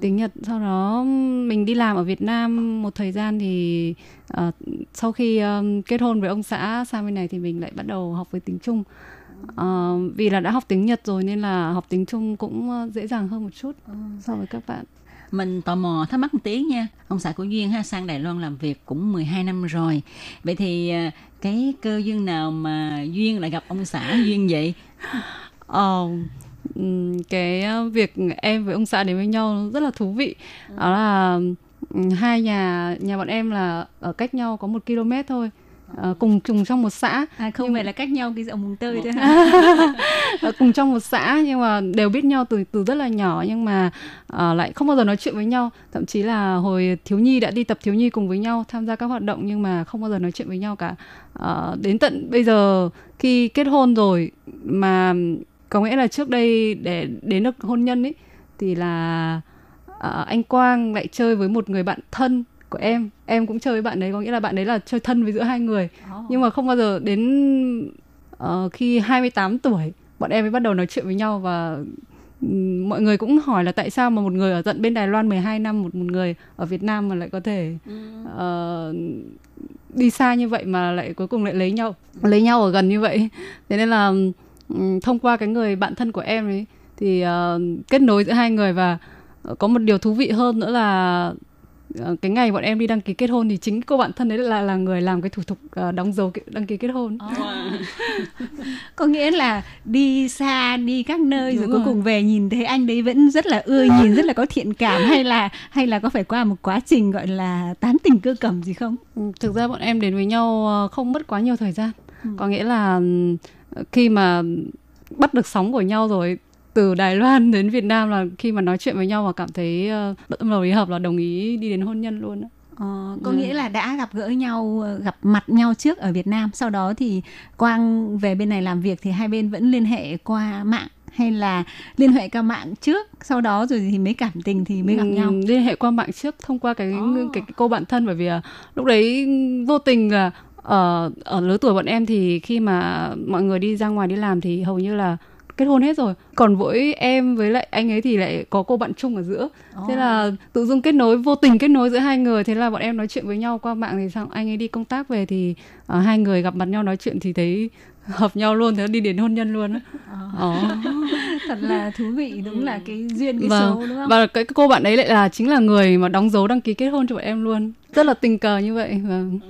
tiếng Nhật. Sau đó mình đi làm ở Việt Nam một thời gian thì uh, sau khi um, kết hôn với ông xã sang bên này thì mình lại bắt đầu học với tiếng Trung. Uh, vì là đã học tiếng Nhật rồi nên là học tiếng Trung cũng dễ dàng hơn một chút so với các bạn. Mình tò mò thắc mắc một tí nha. Ông xã của duyên ha sang đài loan làm việc cũng 12 năm rồi. Vậy thì cái cơ duyên nào mà duyên lại gặp ông xã duyên vậy? Ờ cái việc em với ông xã đến với nhau rất là thú vị. Đó là hai nhà nhà bọn em là ở cách nhau có một km thôi uh, cùng trùng trong một xã. À, không nhưng... phải là cách nhau cái ông mùng tơi thôi cùng trong một xã nhưng mà đều biết nhau từ từ rất là nhỏ nhưng mà uh, lại không bao giờ nói chuyện với nhau. Thậm chí là hồi thiếu nhi đã đi tập thiếu nhi cùng với nhau tham gia các hoạt động nhưng mà không bao giờ nói chuyện với nhau cả. Uh, đến tận bây giờ khi kết hôn rồi mà có nghĩa là trước đây để đến được hôn nhân ấy thì là uh, anh Quang lại chơi với một người bạn thân của em. Em cũng chơi với bạn đấy có nghĩa là bạn đấy là chơi thân với giữa hai người. Oh. nhưng mà không bao giờ đến uh, khi 28 tuổi bọn em mới bắt đầu nói chuyện với nhau và mọi người cũng hỏi là tại sao mà một người ở tận bên Đài Loan 12 năm một một người ở Việt Nam mà lại có thể uh, đi xa như vậy mà lại cuối cùng lại lấy nhau lấy nhau ở gần như vậy. Thế nên là thông qua cái người bạn thân của em ấy thì uh, kết nối giữa hai người và có một điều thú vị hơn nữa là Ờ, cái ngày bọn em đi đăng ký kết hôn thì chính cô bạn thân đấy là là người làm cái thủ tục đóng dấu đăng ký kết hôn. Oh. có nghĩa là đi xa đi các nơi rồi, rồi cuối cùng về nhìn thấy anh đấy vẫn rất là ưa nhìn rất là có thiện cảm hay là hay là có phải qua một quá trình gọi là tán tình cơ cẩm gì không? Ừ, thực ra bọn em đến với nhau ờ, không mất quá nhiều thời gian. Ừ. Có nghĩa là khi mà bắt được sóng của nhau rồi từ Đài Loan đến Việt Nam là khi mà nói chuyện với nhau và cảm thấy uh, tâm đầu ý hợp là đồng ý đi đến hôn nhân luôn Ờ, có ừ. nghĩa là đã gặp gỡ nhau ờ, gặp mặt nhau trước ở Việt Nam sau đó thì Quang về bên này làm việc thì hai bên vẫn liên hệ qua mạng hay là liên hệ qua mạng trước sau đó rồi thì mới cảm tình thì mới gặp ừ, nhau liên hệ qua mạng trước thông qua cái, oh. cái, cái cô bạn thân bởi vì uh, lúc đấy vô tình là ở ở lứa tuổi bọn em thì khi mà mọi người đi ra ngoài đi làm thì hầu như là kết hôn hết rồi còn với em với lại anh ấy thì lại có cô bạn chung ở giữa oh. thế là tự dưng kết nối vô tình kết nối giữa hai người thế là bọn em nói chuyện với nhau qua mạng thì xong anh ấy đi công tác về thì uh, hai người gặp mặt nhau nói chuyện thì thấy hợp nhau luôn thế đi đến hôn nhân luôn á oh. thật là thú vị đúng là cái duyên cái vâng. số đúng không và cái cô bạn ấy lại là chính là người mà đóng dấu đăng ký kết hôn cho bọn em luôn rất là tình cờ như vậy vâng ừ.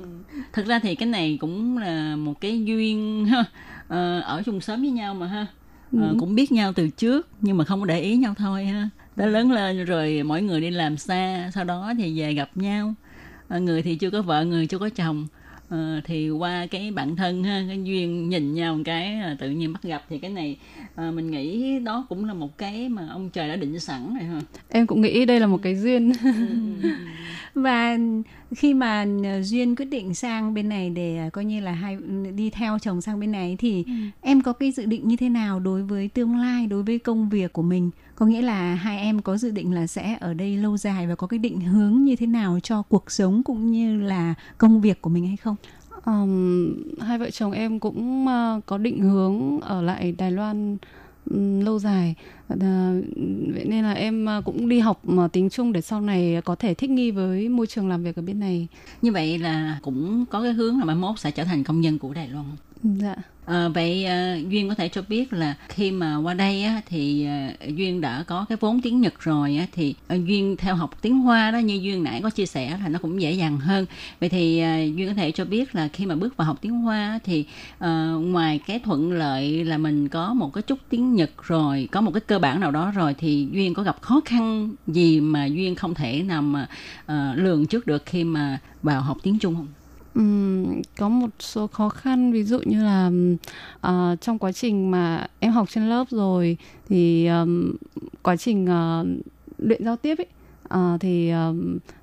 Thực ra thì cái này cũng là một cái duyên ha ờ, ở chung xóm với nhau mà ha. Ừ. cũng biết nhau từ trước nhưng mà không có để ý nhau thôi ha. Đã lớn lên rồi mỗi người đi làm xa sau đó thì về gặp nhau. À, người thì chưa có vợ người chưa có chồng à, thì qua cái bạn thân ha cái duyên nhìn nhau một cái à, tự nhiên bắt gặp thì cái này à, mình nghĩ đó cũng là một cái mà ông trời đã định sẵn rồi ha. Em cũng nghĩ đây là một cái duyên. Ừ, ừ, ừ, và khi mà ờ, duyên quyết định sang bên này để ờ, coi như là hai đi theo chồng sang bên này thì ừ. em có cái dự định như thế nào đối với tương lai đối với công việc của mình có nghĩa là hai em có dự định là sẽ ở đây lâu dài và có cái định hướng như thế nào cho cuộc sống cũng như là công việc của mình hay không? Um, hai vợ chồng em cũng uh, có định hướng ở lại Đài Loan lâu dài. À, vậy nên là em à, cũng đi học mà tiếng Trung để sau này có thể thích nghi với môi trường làm việc ở bên này. Như vậy là cũng có cái hướng là mai mốt sẽ trở thành công dân của Đài Loan. Dạ À, vậy à, duyên có thể cho biết là khi mà qua đây á, thì à, duyên đã có cái vốn tiếng nhật rồi á, thì à, duyên theo học tiếng hoa đó như duyên nãy có chia sẻ là nó cũng dễ dàng hơn. Vậy thì à, duyên có thể cho biết là khi mà bước vào học tiếng hoa thì à, ngoài cái thuận lợi là mình có một cái chút tiếng nhật rồi có một cái cơ bản nào đó rồi thì duyên có gặp khó khăn gì mà duyên không thể nào mà à, lường trước được khi mà vào học tiếng trung không? Um, có một số khó khăn ví dụ như là uh, trong quá trình mà em học trên lớp rồi thì um, quá trình uh, luyện giao tiếp ấy uh, thì uh,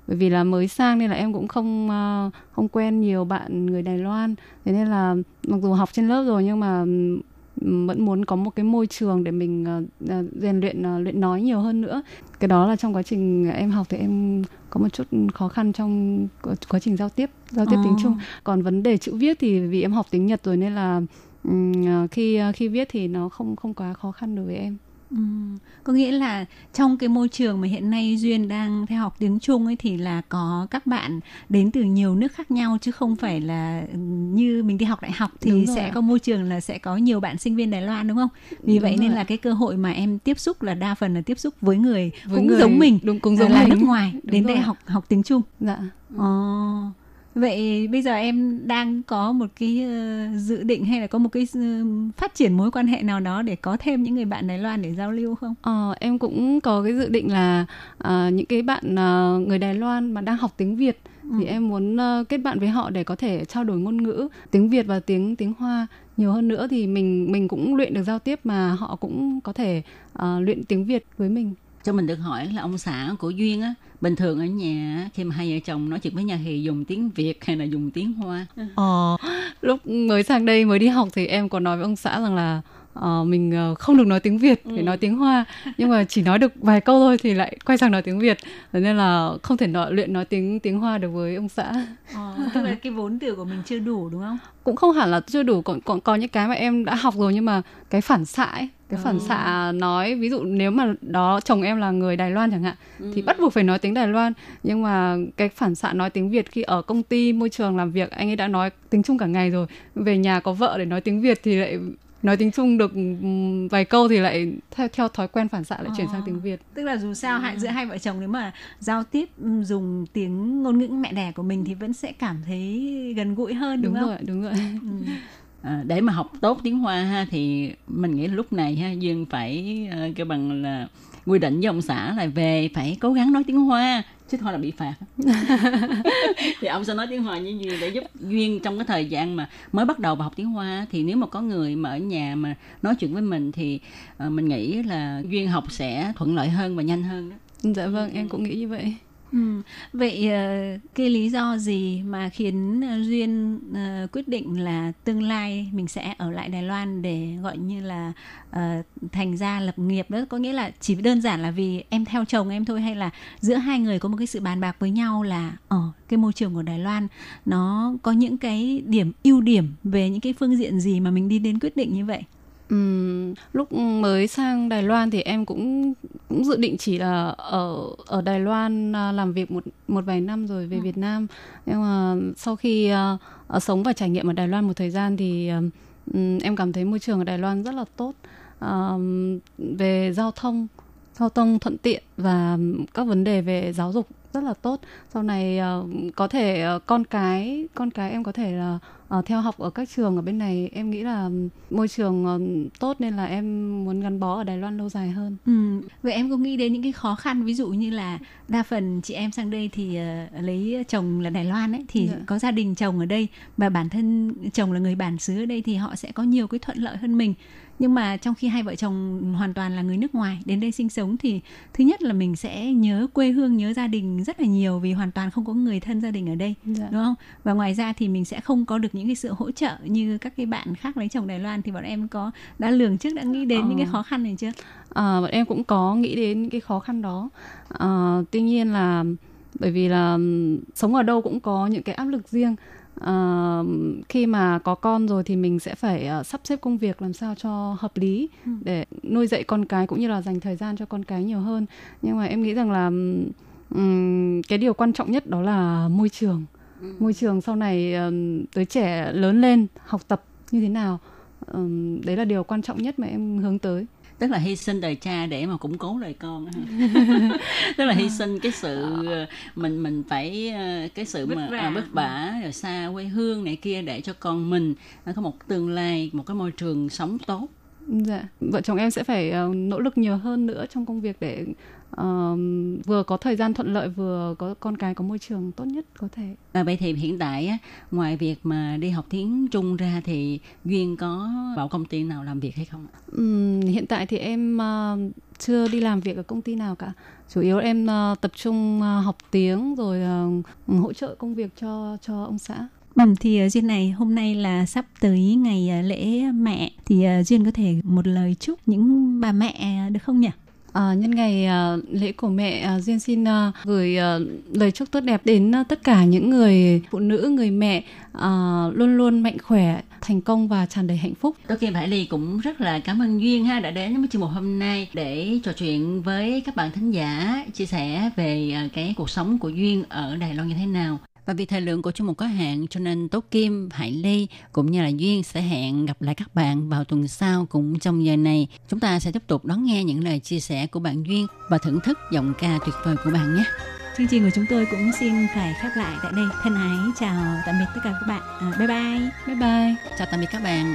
bởi vì là mới sang nên là em cũng không uh, không quen nhiều bạn người Đài Loan. Thế nên là mặc dù học trên lớp rồi nhưng mà vẫn muốn có một cái môi trường để mình uh, rèn luyện uh, luyện nói nhiều hơn nữa. Cái đó là trong quá trình em học thì em có một chút khó khăn trong quá trình giao tiếp giao tiếp oh. tiếng Trung còn vấn đề chữ viết thì vì em học tiếng Nhật rồi nên là um, khi khi viết thì nó không không quá khó khăn đối với em Ừ. Có nghĩa là trong cái môi trường mà hiện nay Duyên đang theo học tiếng Trung ấy thì là có các bạn đến từ nhiều nước khác nhau chứ không phải là như mình đi học đại học thì sẽ có môi trường là sẽ có nhiều bạn sinh viên Đài Loan đúng không? Vì đúng vậy nên là cái cơ hội mà em tiếp xúc là đa phần là tiếp xúc với người với cũng người, giống mình, đúng cũng giống là mình. nước ngoài đúng đến đây học học tiếng Trung. Dạ. Ồ. Oh vậy bây giờ em đang có một cái uh, dự định hay là có một cái uh, phát triển mối quan hệ nào đó để có thêm những người bạn Đài Loan để giao lưu không? Ờ, em cũng có cái dự định là uh, những cái bạn uh, người Đài Loan mà đang học tiếng Việt ừ. thì em muốn uh, kết bạn với họ để có thể trao đổi ngôn ngữ tiếng Việt và tiếng tiếng Hoa nhiều hơn nữa thì mình mình cũng luyện được giao tiếp mà họ cũng có thể uh, luyện tiếng Việt với mình cho mình được hỏi là ông xã của duyên á bình thường ở nhà khi mà hai vợ chồng nói chuyện với nhau thì dùng tiếng việt hay là dùng tiếng hoa? Ờ. Lúc mới sang đây mới đi học thì em có nói với ông xã rằng là uh, mình uh, không được nói tiếng Việt phải ừ. nói tiếng Hoa nhưng mà chỉ nói được vài câu thôi thì lại quay sang nói tiếng Việt. Thế nên là không thể nói, luyện nói tiếng tiếng Hoa được với ông xã. Ờ, tức là cái vốn từ của mình chưa đủ đúng không? Cũng không hẳn là chưa đủ còn còn có những cái mà em đã học rồi nhưng mà cái phản xạ ấy, cái phản xạ nói ví dụ nếu mà đó chồng em là người Đài Loan chẳng hạn ừ. thì bắt buộc phải nói tiếng Đài Loan. Nhưng mà cái phản xạ nói tiếng Việt khi ở công ty môi trường làm việc anh ấy đã nói tiếng Trung cả ngày rồi về nhà có vợ để nói tiếng Việt thì lại nói tiếng Trung được vài câu thì lại theo theo thói quen phản xạ lại chuyển sang tiếng Việt. Tức là dù sao hai giữa hai vợ chồng nếu mà giao tiếp dùng tiếng ngôn ngữ mẹ đẻ của mình thì vẫn sẽ cảm thấy gần gũi hơn đúng, đúng không? Rồi, đúng rồi. Ừ. À, để mà học tốt tiếng Hoa ha thì mình nghĩ lúc này ha Dương phải uh, cái bằng là quy định với ông xã là về phải cố gắng nói tiếng Hoa chứ thôi là bị phạt. Thì ông sẽ nói tiếng hoa như duyên để giúp duyên trong cái thời gian mà mới bắt đầu vào học tiếng hoa thì nếu mà có người mà ở nhà mà nói chuyện với mình thì uh, mình nghĩ là duyên học sẽ thuận lợi hơn và nhanh hơn đó. Dạ vâng em cũng nghĩ như vậy Ừ. Vậy ờ, cái lý do gì mà khiến ờ, duyên ờ, quyết định là tương lai mình sẽ ở lại Đài Loan để gọi như là thành ra lập nghiệp đó có nghĩa là chỉ đơn giản là vì em theo chồng em thôi hay là giữa hai người có một cái sự bàn bạc với nhau là ở cái môi trường của Đài Loan nó có những cái điểm ưu điểm về những cái phương diện gì mà mình đi đến quyết định như vậy? Um, lúc mới sang Đài Loan thì em cũng cũng dự định chỉ là ở ở Đài Loan à, làm việc một một vài năm rồi về ừ. Việt Nam nhưng mà sau khi uh, sống và trải nghiệm ở Đài Loan một thời gian thì um, em cảm thấy môi trường ở Đài Loan rất là tốt uh, về giao thông giao thông thuận tiện và các vấn đề về giáo dục rất là tốt sau này uh, có thể uh, con cái con cái em có thể là uh, theo học ở các trường ở bên này em nghĩ là môi trường uh, tốt nên là em muốn gắn bó ở Đài Loan lâu dài hơn. Ừ. Vậy em có nghĩ đến những cái khó khăn ví dụ như là đa phần chị em sang đây thì uh, lấy chồng là Đài Loan ấy thì dạ. có gia đình chồng ở đây và bản thân chồng là người bản xứ ở đây thì họ sẽ có nhiều cái thuận lợi hơn mình nhưng mà trong khi hai vợ chồng hoàn toàn là người nước ngoài đến đây sinh sống thì thứ nhất là mình sẽ nhớ quê hương nhớ gia đình rất là nhiều vì hoàn toàn không có người thân gia đình ở đây dạ. đúng không và ngoài ra thì mình sẽ không có được những cái sự hỗ trợ như các cái bạn khác lấy chồng Đài Loan thì bọn em có đã lường trước đã nghĩ đến ờ. những cái khó khăn này chưa à, bọn em cũng có nghĩ đến cái khó khăn đó à, tuy nhiên là bởi vì là sống ở đâu cũng có những cái áp lực riêng uh, khi mà có con rồi thì mình sẽ phải uh, sắp xếp công việc làm sao cho hợp lý ừ. để nuôi dạy con cái cũng như là dành thời gian cho con cái nhiều hơn nhưng mà em nghĩ rằng là um, cái điều quan trọng nhất đó là môi trường ừ. môi trường sau này um, tới trẻ lớn lên học tập như thế nào um, đấy là điều quan trọng nhất mà em hướng tới tức là hy sinh đời cha để mà củng cố đời con tức là hy sinh cái sự ờ, mình mình phải ờ, cái sự mà vất vả, à, vất vả rồi xa quê hương này kia để cho con mình có một tương lai một cái môi trường sống tốt. Dạ. Vợ chồng em sẽ phải uh, nỗ lực nhiều hơn nữa trong công việc để uh, vừa có thời gian thuận lợi vừa có con cái có môi trường tốt nhất có thể. À, vậy thì hiện tại á, ngoài việc mà đi học tiếng trung ra thì duyên có vào công ty nào làm việc hay không um, hiện tại thì em uh, chưa đi làm việc ở công ty nào cả. Chủ yếu em uh, tập trung uh, học tiếng rồi uh, hỗ trợ công việc cho cho ông xã. Vâng, thì uh, Duyên này hôm nay là sắp tới ngày uh, lễ mẹ. Thì uh, Duyên có thể một lời chúc những bà mẹ được không nhỉ? À, nhân ngày à, lễ của mẹ à, duyên xin à, gửi à, lời chúc tốt đẹp đến à, tất cả những người phụ nữ người mẹ à, luôn luôn mạnh khỏe thành công và tràn đầy hạnh phúc. Tôi Kim Hải Ly cũng rất là cảm ơn Duyên ha đã đến với chương mục hôm nay để trò chuyện với các bạn thính giả chia sẻ về à, cái cuộc sống của Duyên ở Đài Loan như thế nào. Và vì thời lượng của chương mục có hạn cho nên Tố Kim, Hải Ly cũng như là Duyên sẽ hẹn gặp lại các bạn vào tuần sau cũng trong giờ này. Chúng ta sẽ tiếp tục đón nghe những lời chia sẻ của bạn Duyên và thưởng thức giọng ca tuyệt vời của bạn nhé. Chương trình của chúng tôi cũng xin phải khép lại tại đây. Thân ái chào tạm biệt tất cả các bạn. À, bye bye. Bye bye. Chào tạm biệt các bạn.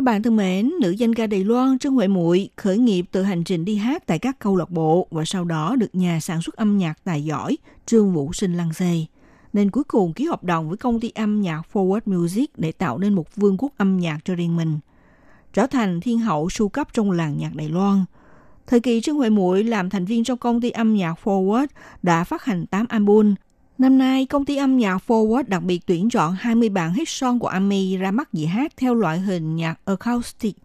Các bạn thân mến, nữ danh ca Đài Loan Trương Huệ Muội khởi nghiệp từ hành trình đi hát tại các câu lạc bộ và sau đó được nhà sản xuất âm nhạc tài giỏi Trương Vũ Sinh lăng xê. Nên cuối cùng ký hợp đồng với công ty âm nhạc Forward Music để tạo nên một vương quốc âm nhạc cho riêng mình. Trở thành thiên hậu su cấp trong làng nhạc Đài Loan. Thời kỳ Trương Huệ Muội làm thành viên trong công ty âm nhạc Forward đã phát hành 8 album, Năm nay, công ty âm nhạc Forward đặc biệt tuyển chọn 20 bản hit song của AMI ra mắt dị hát theo loại hình nhạc acoustic.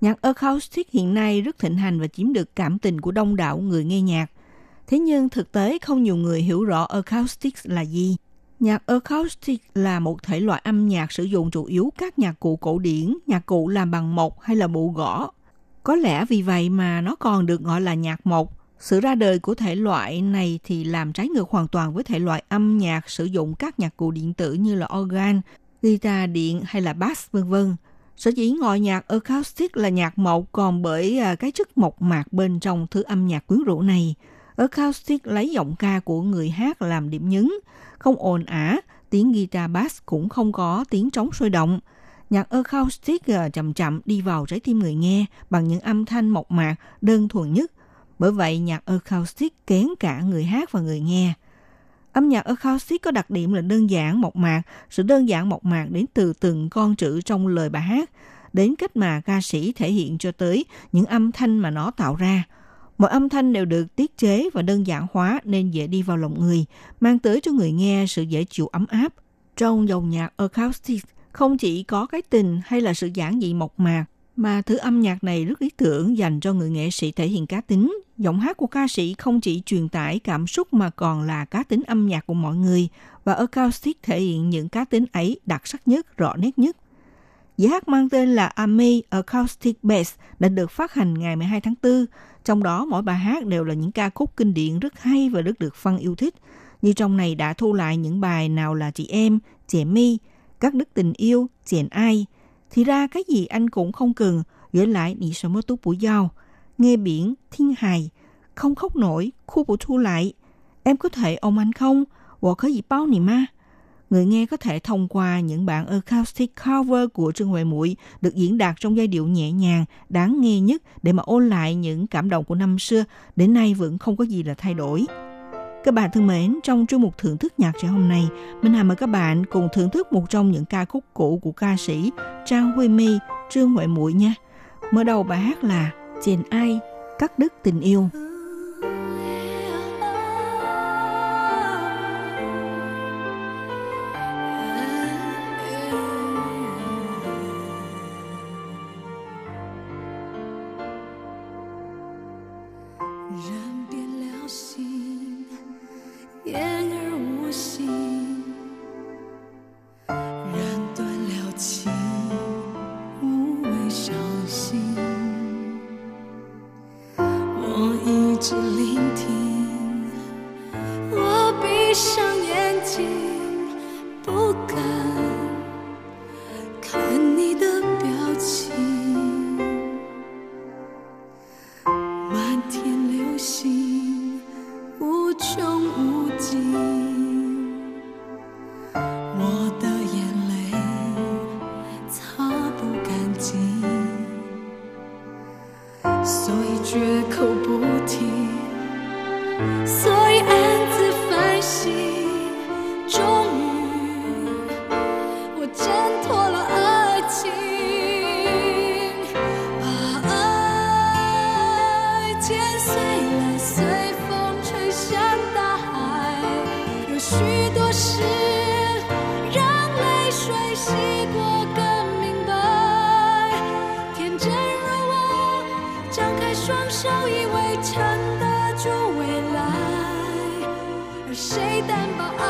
Nhạc acoustic hiện nay rất thịnh hành và chiếm được cảm tình của đông đảo người nghe nhạc. Thế nhưng thực tế không nhiều người hiểu rõ acoustic là gì. Nhạc acoustic là một thể loại âm nhạc sử dụng chủ yếu các nhạc cụ cổ điển, nhạc cụ làm bằng mộc hay là bộ gõ. Có lẽ vì vậy mà nó còn được gọi là nhạc mộc sự ra đời của thể loại này thì làm trái ngược hoàn toàn với thể loại âm nhạc sử dụng các nhạc cụ điện tử như là organ, guitar điện hay là bass vân vân. Sở dĩ gọi nhạc acoustic là nhạc mộc còn bởi à, cái chất mộc mạc bên trong thứ âm nhạc quyến rũ này. Acoustic lấy giọng ca của người hát làm điểm nhấn, không ồn ả, tiếng guitar bass cũng không có tiếng trống sôi động. Nhạc acoustic à, chậm chậm đi vào trái tim người nghe bằng những âm thanh mộc mạc, đơn thuần nhất, bởi vậy, nhạc acoustic kén cả người hát và người nghe. Âm nhạc acoustic có đặc điểm là đơn giản mộc mạc, sự đơn giản mộc mạc đến từ từng con chữ trong lời bài hát, đến cách mà ca sĩ thể hiện cho tới những âm thanh mà nó tạo ra. Mọi âm thanh đều được tiết chế và đơn giản hóa nên dễ đi vào lòng người, mang tới cho người nghe sự dễ chịu ấm áp. Trong dòng nhạc acoustic, không chỉ có cái tình hay là sự giản dị mộc mạc, mà thứ âm nhạc này rất lý tưởng dành cho người nghệ sĩ thể hiện cá tính. Giọng hát của ca sĩ không chỉ truyền tải cảm xúc mà còn là cá tính âm nhạc của mọi người và acoustic thể hiện những cá tính ấy đặc sắc nhất, rõ nét nhất. Giải hát mang tên là Ami Acoustic Bass đã được phát hành ngày 12 tháng 4. Trong đó mỗi bài hát đều là những ca khúc kinh điển rất hay và rất được fan yêu thích. Như trong này đã thu lại những bài nào là Chị Em, Trẻ Mi, Các Đức Tình Yêu, Chèn Ai, thì ra cái gì anh cũng không cần, gửi lại nị sở mơ túc bụi dao. Nghe biển, thiên hài, không khóc nổi, khu bộ thu lại. Em có thể ôm anh không? Wo có gì bao nị ma? Người nghe có thể thông qua những bản acoustic cover của Trương Huệ Muội được diễn đạt trong giai điệu nhẹ nhàng, đáng nghe nhất để mà ôn lại những cảm động của năm xưa, đến nay vẫn không có gì là thay đổi. Các bạn thân mến, trong chương mục thưởng thức nhạc trẻ hôm nay, Minh Hà mời các bạn cùng thưởng thức một trong những ca khúc cũ của ca sĩ Trang Huy My, Trương Huệ Muội nha. Mở đầu bài hát là Trên ai, cắt đứt tình yêu. 谁担保？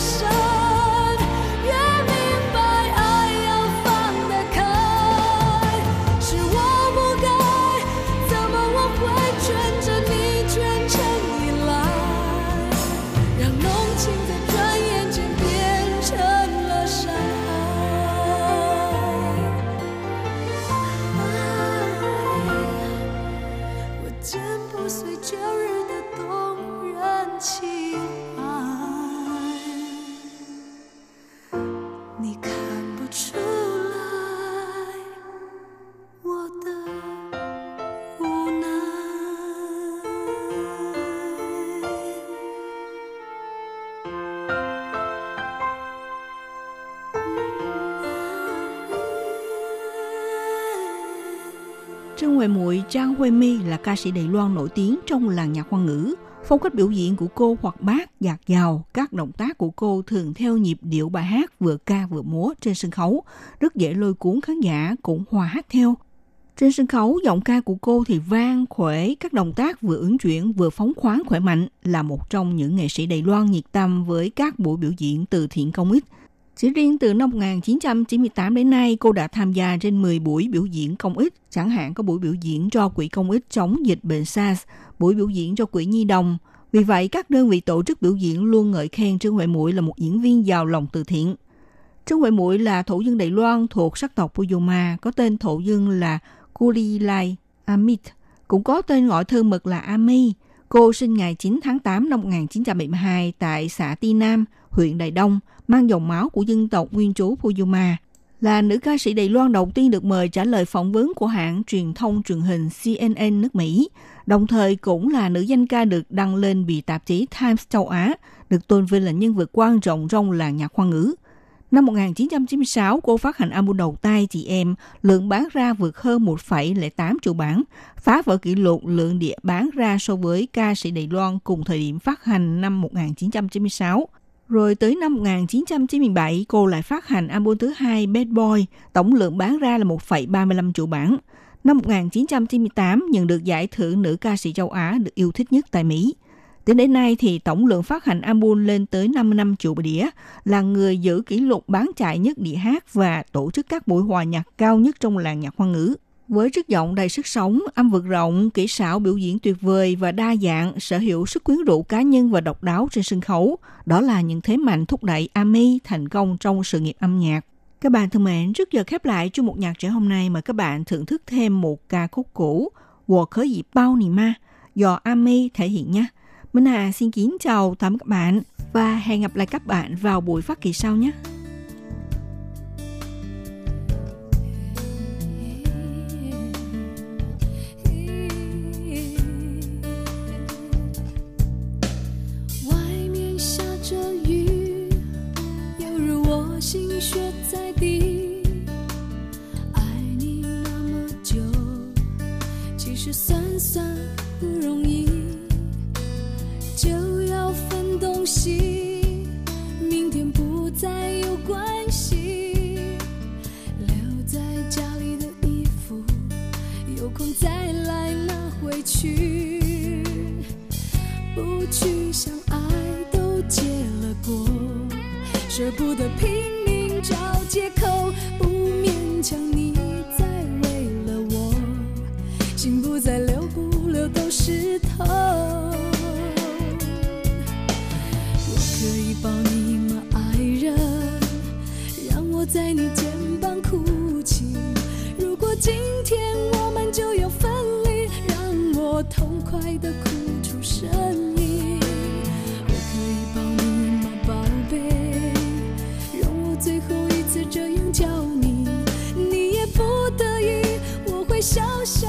show Muội Mi là ca sĩ Đài Loan nổi tiếng trong làng nhạc hoa ngữ. Phong cách biểu diễn của cô hoặc bát, dạt dào, các động tác của cô thường theo nhịp điệu bài hát vừa ca vừa múa trên sân khấu, rất dễ lôi cuốn khán giả cũng hòa hát theo. Trên sân khấu, giọng ca của cô thì vang, khỏe, các động tác vừa ứng chuyển vừa phóng khoáng khỏe mạnh là một trong những nghệ sĩ Đài Loan nhiệt tâm với các buổi biểu diễn từ thiện công ích. Chỉ riêng từ năm 1998 đến nay, cô đã tham gia trên 10 buổi biểu diễn công ích, chẳng hạn có buổi biểu diễn cho Quỹ Công ích chống dịch bệnh SARS, buổi biểu diễn cho Quỹ Nhi đồng. Vì vậy, các đơn vị tổ chức biểu diễn luôn ngợi khen Trương Huệ Muội là một diễn viên giàu lòng từ thiện. Trương Huệ Muội là thổ dân Đài Loan thuộc sắc tộc Puyuma, có tên thổ dân là Kulilai Amit, cũng có tên gọi thơ mực là Ami. Cô sinh ngày 9 tháng 8 năm 1972 tại xã Ti Nam, huyện Đài Đông, mang dòng máu của dân tộc nguyên trú Puyuma. là nữ ca sĩ Đài Loan đầu tiên được mời trả lời phỏng vấn của hãng truyền thông truyền hình CNN nước Mỹ, đồng thời cũng là nữ danh ca được đăng lên bị tạp chí Times châu Á, được tôn vinh là nhân vật quan trọng trong làng nhạc hoa ngữ. Năm 1996, cô phát hành album đầu tay Chị Em, lượng bán ra vượt hơn 1,08 triệu bản, phá vỡ kỷ lục lượng đĩa bán ra so với ca sĩ Đài Loan cùng thời điểm phát hành năm 1996. Rồi tới năm 1997, cô lại phát hành album thứ hai Bad Boy, tổng lượng bán ra là 1,35 triệu bản. Năm 1998, nhận được giải thưởng nữ ca sĩ châu Á được yêu thích nhất tại Mỹ. Đến đến nay thì tổng lượng phát hành album lên tới 55 triệu đĩa, là người giữ kỷ lục bán chạy nhất đĩa hát và tổ chức các buổi hòa nhạc cao nhất trong làng nhạc hoa ngữ. Với chất giọng đầy sức sống, âm vực rộng, kỹ xảo biểu diễn tuyệt vời và đa dạng, sở hữu sức quyến rũ cá nhân và độc đáo trên sân khấu, đó là những thế mạnh thúc đẩy Ami thành công trong sự nghiệp âm nhạc. Các bạn thân mến, trước giờ khép lại chương một nhạc trẻ hôm nay mời các bạn thưởng thức thêm một ca khúc cũ, Wo Khớ Dị Bao Nì Ma, do Ami thể hiện nhé. Minh Hà xin kính chào tạm các bạn và hẹn gặp lại các bạn vào buổi phát kỳ sau nhé. 雪在滴。爱你那么久，其实算算不容易，就要分东西，明天不再有关系。留在家里的衣服，有空再来拿回去。不去想爱都结了果，舍不得拼找借口，不勉强你再为了我，心不再流不流都是痛。我可以抱你吗，爱人？让我在你肩膀哭泣。如果今天我们就要分离，让我痛快的哭这样叫你，你也不得已，我会笑笑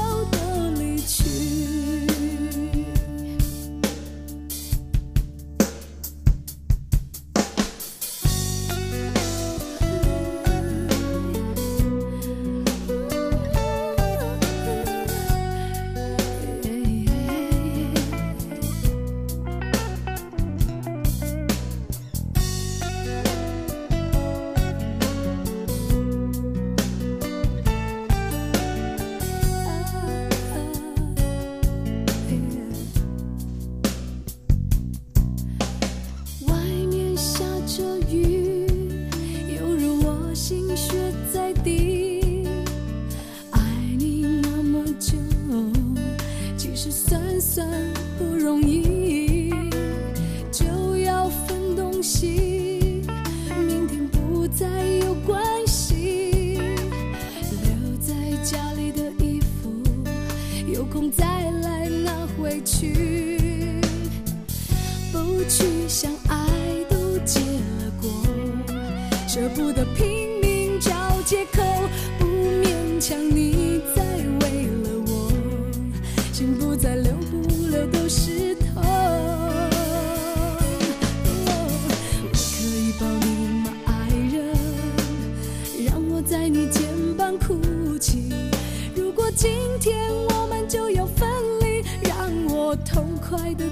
快的